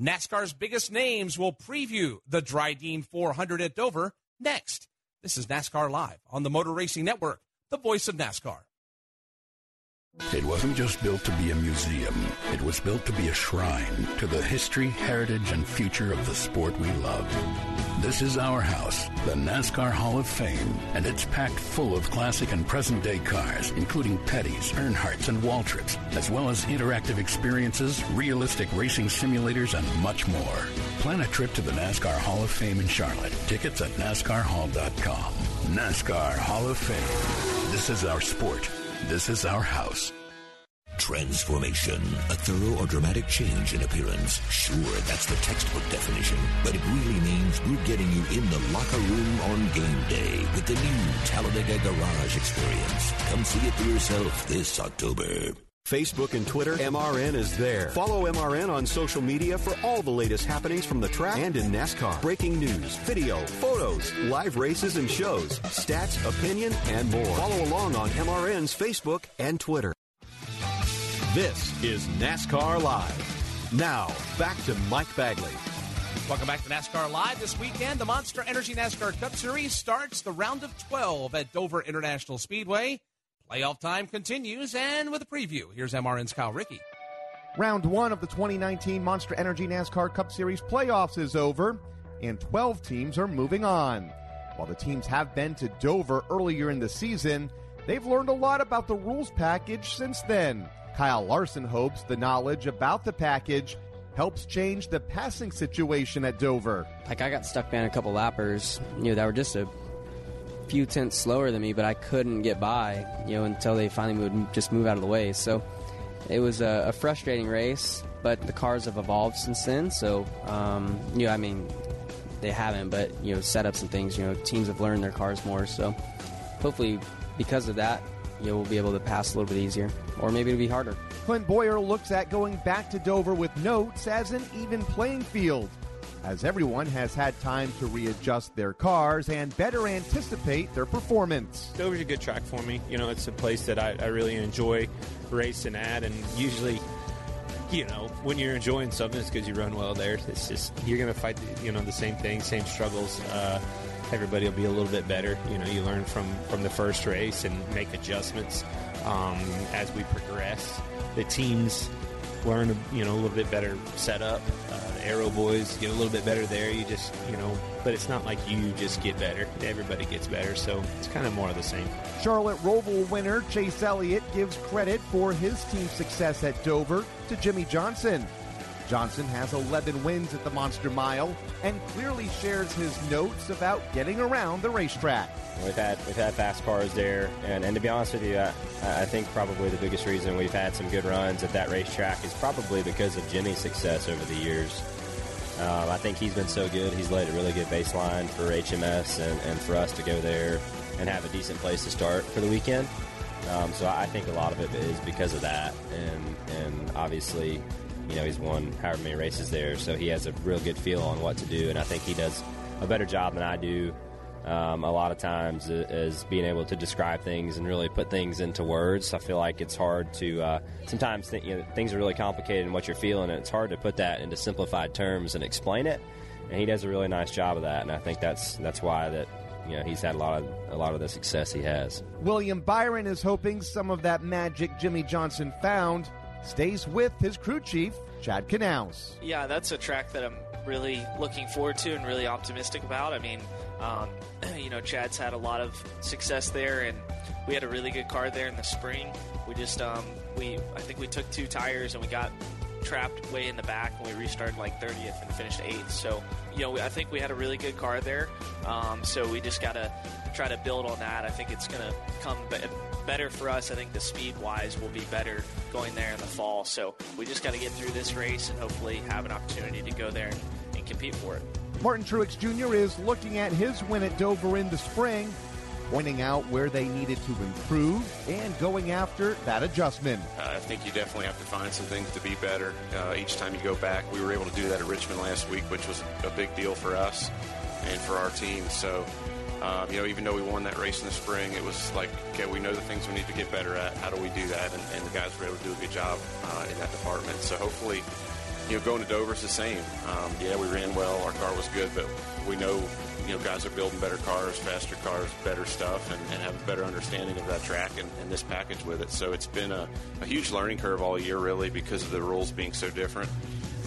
NASCAR's biggest names will preview the Drydene 400 at Dover next. This is NASCAR Live on the Motor Racing Network, the voice of NASCAR. It wasn't just built to be a museum. It was built to be a shrine to the history, heritage, and future of the sport we love. This is our house, the NASCAR Hall of Fame, and it's packed full of classic and present day cars, including Petty's, Earnhardt's, and Waltrips, as well as interactive experiences, realistic racing simulators, and much more. Plan a trip to the NASCAR Hall of Fame in Charlotte. Tickets at NASCARHall.com. NASCAR Hall of Fame. This is our sport. This is our house. Transformation, a thorough or dramatic change in appearance. Sure, that's the textbook definition, but it really means we're getting you in the locker room on game day with the new Talladega Garage experience. Come see it for yourself this October. Facebook and Twitter, MRN is there. Follow MRN on social media for all the latest happenings from the track and in NASCAR. Breaking news, video, photos, live races and shows, stats, opinion, and more. Follow along on MRN's Facebook and Twitter. This is NASCAR Live. Now, back to Mike Bagley. Welcome back to NASCAR Live this weekend. The Monster Energy NASCAR Cup Series starts the round of 12 at Dover International Speedway. Playoff time continues, and with a preview, here's MRN's Kyle Rickey. Round one of the 2019 Monster Energy NASCAR Cup Series playoffs is over, and 12 teams are moving on. While the teams have been to Dover earlier in the season, they've learned a lot about the rules package since then. Kyle Larson hopes the knowledge about the package helps change the passing situation at Dover. Like I got stuck behind a couple lappers, you know, that were just a few tenths slower than me, but I couldn't get by, you know, until they finally would just move out of the way. So it was a, a frustrating race, but the cars have evolved since then. So, um, you know, I mean, they haven't, but you know, setups and things, you know, teams have learned their cars more. So hopefully, because of that, you know, we'll be able to pass a little bit easier, or maybe it'll be harder. Clint Bowyer looks at going back to Dover with notes as an even playing field, as everyone has had time to readjust their cars and better anticipate their performance. Dover's a good track for me. You know, it's a place that I, I really enjoy racing at, and usually you know, when you're enjoying something, it's because you run well there. It's just you're going to fight, you know, the same thing, same struggles. Uh, everybody will be a little bit better. You know, you learn from from the first race and make adjustments um, as we progress. The teams learn, you know, a little bit better setup. Uh, the Aero boys get a little bit better there. You just, you know, but it's not like you just get better. Everybody gets better, so it's kind of more of the same. Charlotte Roval winner Chase Elliott gives credit for his team's success at Dover to Jimmie Johnson. Johnson has 11 wins at the Monster Mile and clearly shares his notes about getting around the racetrack. We've had we've had fast cars there, and, and to be honest with you, I, I think probably the biggest reason we've had some good runs at that racetrack is probably because of Jimmie's success over the years. Um, I think he's been so good. He's laid a really good baseline for HMS and, and for us to go there and have a decent place to start for the weekend. Um, so I think a lot of it is because of that, and and obviously, you know, he's won however many races there, so he has a real good feel on what to do, and I think he does a better job than I do. Um, a lot of times is being able to describe things and really put things into words. I feel like it's hard to uh, sometimes th- you know, things are really complicated in what you're feeling, and it's hard to put that into simplified terms and explain it. And he does a really nice job of that, and I think that's that's why that you know he's had a lot of a lot of the success he has. William Byron is hoping some of that magic Jimmie Johnson found stays with his crew chief Chad Knaus. Yeah, that's a track that I'm really looking forward to and really optimistic about. I mean, um, *clears throat* you know, Chad's had a lot of success there, and we had a really good car there in the spring. We just um, we I think we took two tires and we got trapped way in the back and we restarted like 30th and finished 8th. So, you know, I think we had a really good car there. Um, so we just got to try to build on that. I think it's going to come be- better for us. I think the speed wise will be better going there in the fall. So we just got to get through this race and hopefully have an opportunity to go there and, and compete for it. Martin Truex Jr. is looking at his win at Dover in the spring, pointing out where they needed to improve and going after that adjustment. Uh, I think you definitely have to find some things to be better uh, each time you go back. We were able to do that at Richmond last week, which was a big deal for us and for our team. So, um, you know, even though we won that race in the spring, it was like, okay, we know the things we need to get better at. How do we do that? And, and the guys were able to do a good job uh, in that department. So hopefully, you know, going to Dover is the same. Um, yeah, we ran well. Our car was good, but we know, you know, guys are building better cars, faster cars, better stuff, and, and have a better understanding of that track and, and this package with it. So it's been a, a huge learning curve all year, really, because of the rules being so different.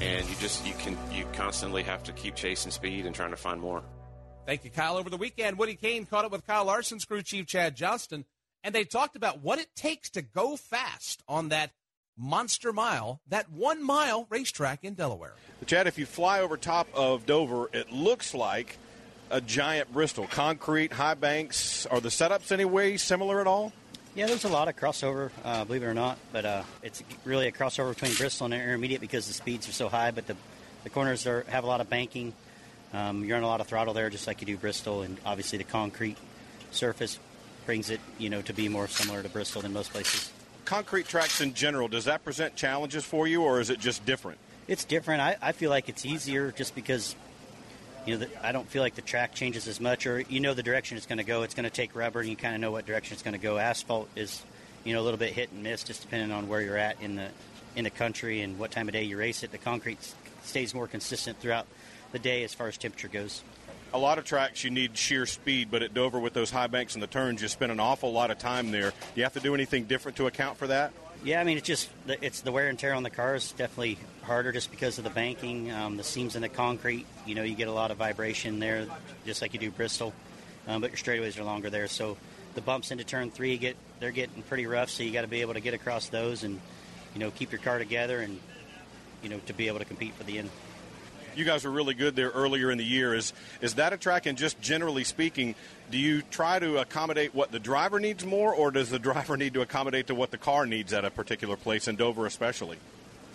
And you just you can you constantly have to keep chasing speed and trying to find more. Thank you, Kyle. Over the weekend, Woody Cain caught up with Kyle Larson's crew chief Chad Johnston, and they talked about what it takes to go fast on that Monster Mile, that one mile racetrack in Delaware. Chad, if you fly over top of Dover, it looks like a giant Bristol. Concrete, high banks. Are the setups anyway similar at all? Yeah, there's a lot of crossover, uh, believe it or not, but uh, it's really a crossover between Bristol and Intermediate because the speeds are so high, but the, the corners are, have a lot of banking. Um, you're on a lot of throttle there, just like you do Bristol, and obviously the concrete surface brings it, you know, to be more similar to Bristol than most places. Concrete tracks in general, does that present challenges for you, or is it just different? It's different. I, I feel like it's easier just because, you know, the, I don't feel like the track changes as much, or you know the direction it's going to go. It's going to take rubber, and you kind of know what direction it's going to go. Asphalt is, you know, a little bit hit and miss, just depending on where you're at in the in the country and what time of day you race it. The concrete stays more consistent throughout the day as far as temperature goes. A lot of tracks you need sheer speed, but at Dover with those high banks and the turns, you spend an awful lot of time there. Do you have to do anything different to account for that? Yeah, I mean it's just it's the wear and tear on the car is definitely harder just because of the banking, um, the seams in the concrete. You know, you get a lot of vibration there, just like you do Bristol, um, but your straightaways are longer there. So the bumps into turn three get they're getting pretty rough. So you got to be able to get across those and you know keep your car together and you know to be able to compete for the end. You guys were really good there earlier in the year. Is is that a track? And just generally speaking, do you try to accommodate what the driver needs more, or does the *laughs* driver need to accommodate to what the car needs at a particular place in Dover, especially?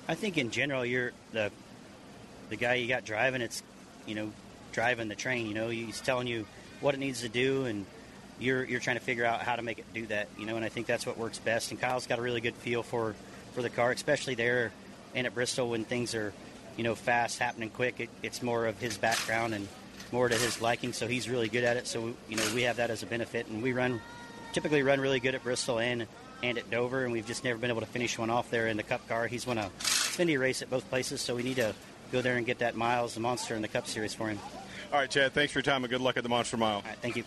I think in general, you're the the guy you got driving. It's you know driving the train. You know, he's telling you what it needs to do, and you're you're trying to figure out how to make it do that. You know, and I think that's what works best. And Kyle's got a really good feel for for the car, especially there and at Bristol when things are you know fast, happening quick. It, it's more of his background and more to his liking, so he's really good at it. So you know we have that as a benefit, and we run typically run really good at Bristol and and at Dover, and we've just never been able to finish one off there in the Cup car. He's won a Xfinity race at both places, so we need to go there and get that Miles the Monster in the Cup Series for him. All right, Chad. Thanks for your time and good luck at the Monster Mile. thank you.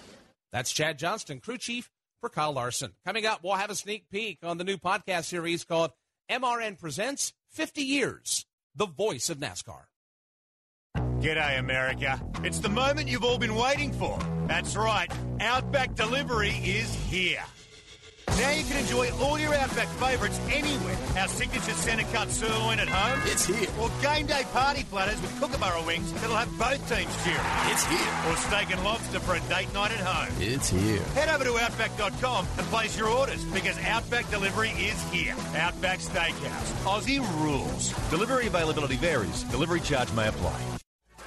That's Chad Johnston, crew chief for Kyle Larson. Coming up, we'll have a sneak peek on the new podcast series called MRN Presents 50 Years, the voice of NASCAR. G'day, America. It's the moment you've all been waiting for. That's right, Outback Delivery is here. Now you can enjoy all your Outback favourites anywhere. Our signature centre cut sirloin at home. It's here. Or game day party platters with kookaburra wings that'll have both teams cheering. It's here. Or steak and lobster for a date night at home. It's here. Head over to Outback.com and place your orders because Outback Delivery is here. Outback Steakhouse. Aussie rules. Delivery availability varies. Delivery charge may apply.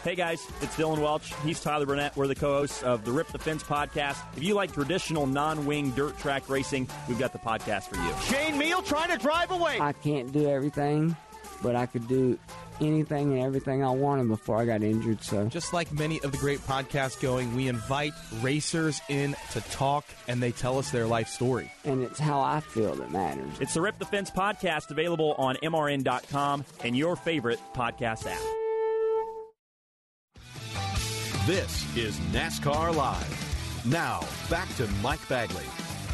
Hey guys, it's Dillon Welch. He's Tyler Burnett. We're the co-hosts of the Rip the Fence podcast. If you like traditional non-wing dirt track racing, we've got the podcast for you. Shane Meal trying to drive away. I can't do everything, but I could do anything and everything I wanted before I got injured. So Just like many of the great podcasts going, we invite racers in to talk and they tell us their life story. and it's how I feel that matters. It's the Rip the Fence podcast available on MRN.com and your favorite podcast app. This is NASCAR Live. Now, back to Mike Bagley.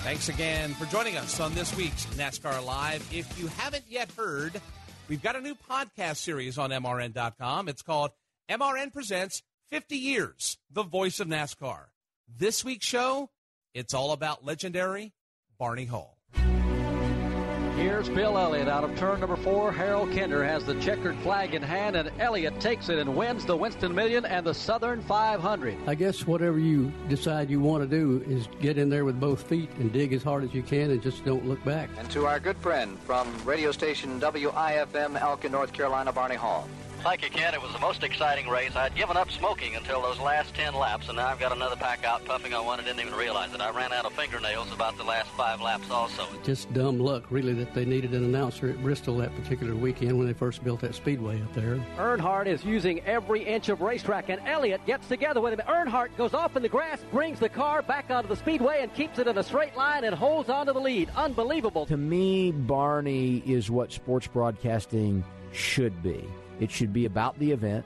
Thanks again for joining us on this week's NASCAR Live. If you haven't yet heard, we've got a new podcast series on MRN.com. It's called MRN Presents 50 Years, the voice of NASCAR. This week's show, it's all about legendary Barney Hall. Here's Bill Elliott out of turn number four. Harold Kinder has the checkered flag in hand, and Elliott takes it and wins the Winston Million and the Southern 500. I guess whatever you decide you want to do is get in there with both feet and dig as hard as you can and just don't look back. And to our good friend from radio station WIFM Elkin, North Carolina, Barney Hall. Thank you, Ken. It was the most exciting race. I'd given up smoking until those last 10 laps, and now I've got another pack out puffing on one and didn't even realize it. I ran out of fingernails about the last five laps also. Just dumb luck, really, that they needed an announcer at Bristol that particular weekend when they first built that speedway up there. Earnhardt is using every inch of racetrack, and Elliott gets together with him. Earnhardt goes off in the grass, brings the car back onto the speedway, and keeps it in a straight line and holds on to the lead. Unbelievable. To me, Barney is what sports broadcasting should be. It should be about the event,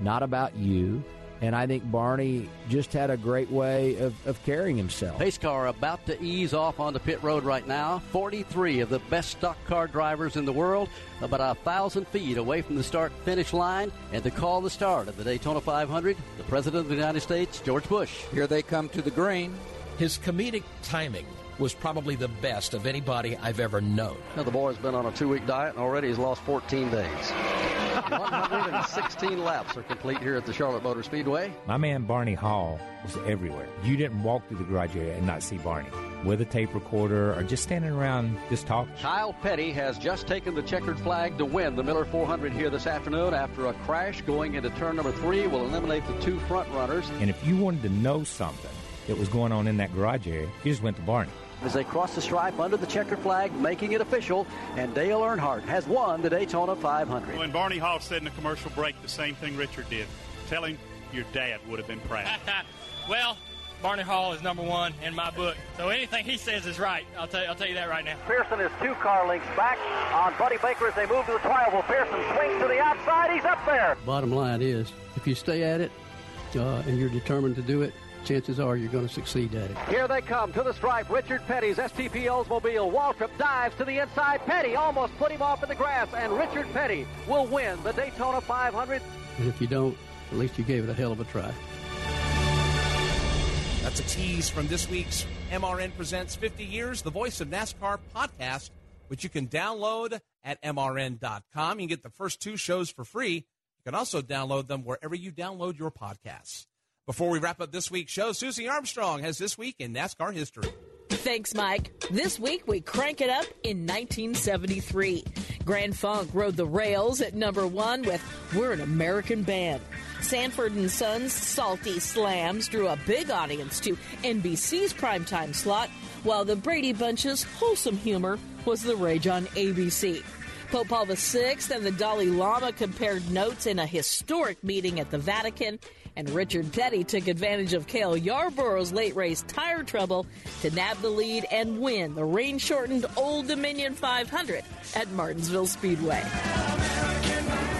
not about you. And I think Barney just had a great way of, of carrying himself. Pace car about to ease off onto pit road right now. 43 of the best stock car drivers in the world, about a thousand feet away from the start finish line. And to call the start of the Daytona 500, the President of the United States, George Bush. Here they come to the green. His comedic timing was probably the best of anybody I've ever known. Now, the boy's been on a two week diet and already he's lost 14 days. 116 laps are complete here at the Charlotte Motor Speedway. My man Barney Hall was everywhere. You didn't walk through the garage area and not see Barney with a tape recorder or just standing around just talking. Kyle Petty has just taken the checkered flag to win the Miller 400 here this afternoon after a crash going into turn number three will eliminate the two front runners. And if you wanted to know something that was going on in that garage area, you just went to Barney. As they cross the stripe under the checkered flag, making it official, and Dale Earnhardt has won the Daytona 500. When Barney Hall said in the commercial break the same thing Richard did, tell him your dad would have been proud. *laughs* well, Barney Hall is number one in my book. So anything he says is right. I'll tell you, I'll tell you that right now. Pearson is two car lengths back on Buddy Baker as they move to the 12. Well, Pearson swings to the outside. He's up there. Bottom line is, if you stay at it uh, and you're determined to do it, chances are you're going to succeed at it. Here they come to the stripe. Richard Petty's STP Oldsmobile. Waltrip dives to the inside. Petty almost put him off in the grass, and Richard Petty will win the Daytona 500. And if you don't, at least you gave it a hell of a try. That's a tease from this week's MRN Presents 50 Years, the Voice of NASCAR podcast, which you can download at MRN.com. You can get the first two shows for free. You can also download them wherever you download your podcasts. Before we wrap up this week's show, Susie Armstrong has This Week in NASCAR History. Thanks, Mike. This week we crank it up in 1973. Grand Funk rode the rails at number one with We're an American Band. Sanford and Sons' Salty Slams drew a big audience to NBC's primetime slot, while the Brady Bunch's wholesome humor was the rage on ABC. Pope Paul VI and the Dalai Lama compared notes in a historic meeting at the Vatican, and Richard Petty took advantage of Cale Yarborough's late race tire trouble to nab the lead and win the rain shortened Old Dominion 500 at Martinsville Speedway.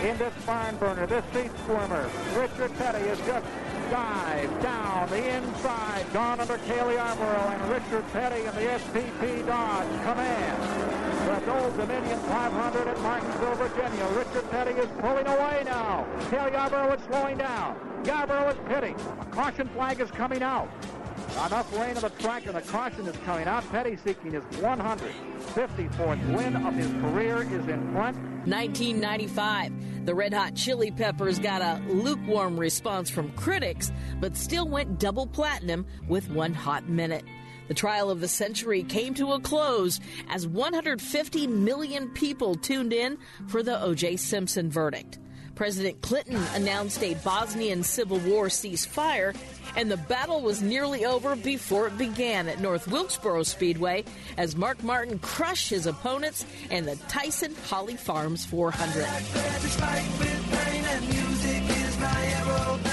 In this barn burner, this seat swimmer, Richard Petty has just dived down the inside, gone under Cale Yarborough and Richard Petty and the STP Dodge Command. The Old Dominion 500 at Martinsville, Virginia. Richard Petty is pulling away now. Cale Yarborough is slowing down. Yarborough is pitting. A caution flag is coming out. Enough rain on the track and the caution is coming out. Petty seeking his 154th win of his career is in front. 1995. The Red Hot Chili Peppers got a lukewarm response from critics, but still went double platinum with One Hot Minute. The trial of the century came to a close as 150 million people tuned in for the O.J. Simpson verdict. President Clinton announced a Bosnian Civil War ceasefire, and the battle was nearly over before it began at North Wilkesboro Speedway as Mark Martin crushed his opponents in the Tyson Holly Farms 400.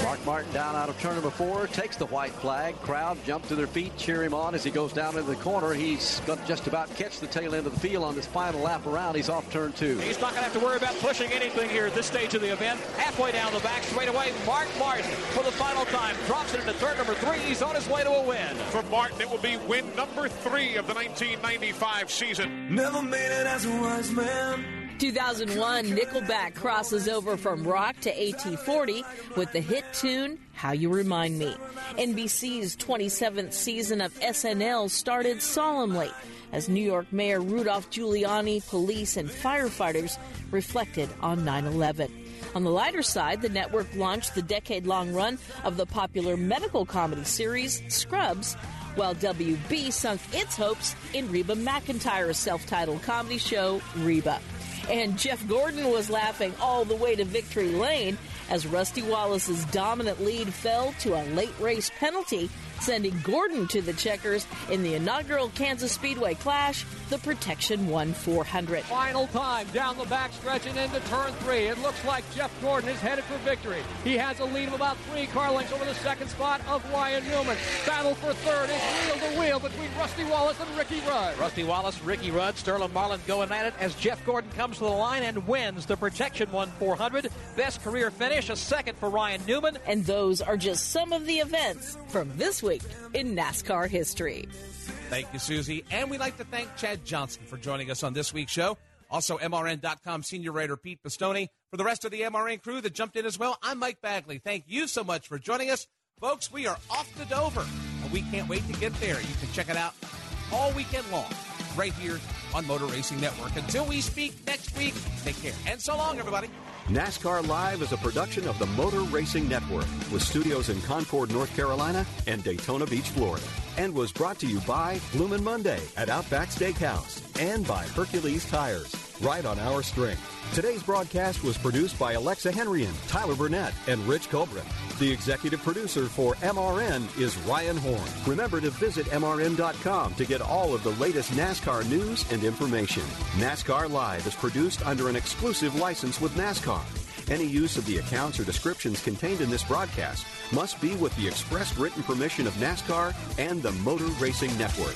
Mark Martin down out of turn number four, takes the white flag. Crowd jump to their feet, cheer him on as he goes down into the corner. He's going to just about catch the tail end of the field on this final lap around. He's off turn two. He's not going to have to worry about pushing anything here at this stage of the event. Halfway down the back straightaway, Mark Martin for the final time drops it into turn number three. He's on his way to a win. For Martin, it will be win number three of the 1995 season. Never made it as a wise man. 2001, Nickelback crosses over from rock to AT40 with the hit tune How You Remind Me. NBC's 27th season of SNL started solemnly as New York Mayor Rudolph Giuliani, police, and firefighters reflected on 9 11. On the lighter side, the network launched the decade long run of the popular medical comedy series Scrubs, while WB sunk its hopes in Reba McEntire's self titled comedy show, Reba. And Jeff Gordon was laughing all the way to victory lane as Rusty Wallace's dominant lead fell to a late race penalty, sending Gordon to the checkers in the inaugural Kansas Speedway Clash, the Protection 1 400. Final time down the back stretch and into turn three. It looks like Jeff Gordon is headed for victory. He has a lead of about three car lengths over the second spot of Ryan Newman. Battle for third is wheel to wheel between Rusty Wallace and Ricky Rudd. Rusty Wallace, Ricky Rudd, Sterling Marlin going at it as Jeff Gordon comes to the line and wins the Protection 1 400. Best career finish, a second for Ryan Newman. And those are just some of the events from this week in NASCAR history. Thank you, Susie. And we'd like to thank Chad Johnston for joining us on this week's show. Also, MRN.com senior writer Pete Pistone. For the rest of the MRN crew that jumped in as well, I'm Mike Bagley. Thank you so much for joining us. Folks, we are off to Dover, and we can't wait to get there. You can check it out all weekend long right here on Motor Racing Network. Until we speak next week, take care. And so long, everybody. NASCAR Live is a production of the Motor Racing Network with studios in Concord, North Carolina and Daytona Beach, Florida. And was brought to you by Bloomin' Monday at Outback Steakhouse and by Hercules Tires, right on our string. Today's broadcast was produced by Alexa Henrian, Tyler Burnett, and Rich Colbert. The executive producer for MRN is Ryan Horn. Remember to visit MRN.com to get all of the latest NASCAR news and information. NASCAR Live is produced under an exclusive license with NASCAR. Any use of the accounts or descriptions contained in this broadcast must be with the express written permission of NASCAR and the Motor Racing Network.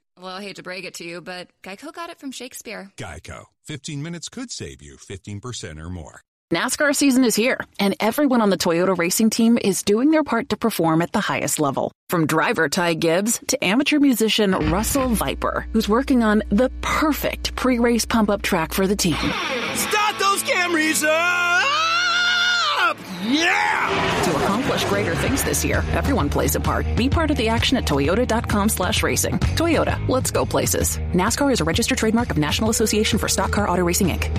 Well, I hate to break it to you, but Geico got it from Shakespeare. Geico. 15 minutes could save you 15% or more. NASCAR season is here, and everyone on the Toyota racing team is doing their part to perform at the highest level. From driver Ty Gibbs to amateur musician Russell Viper, who's working on the perfect pre race pump up track for the team. Start those Camrys up! Yeah! To accomplish greater things this year, everyone plays a part. Be part of the action at toyota.com slash racing. Toyota, let's go places. NASCAR is a registered trademark of National Association for Stock Car Auto Racing, Inc.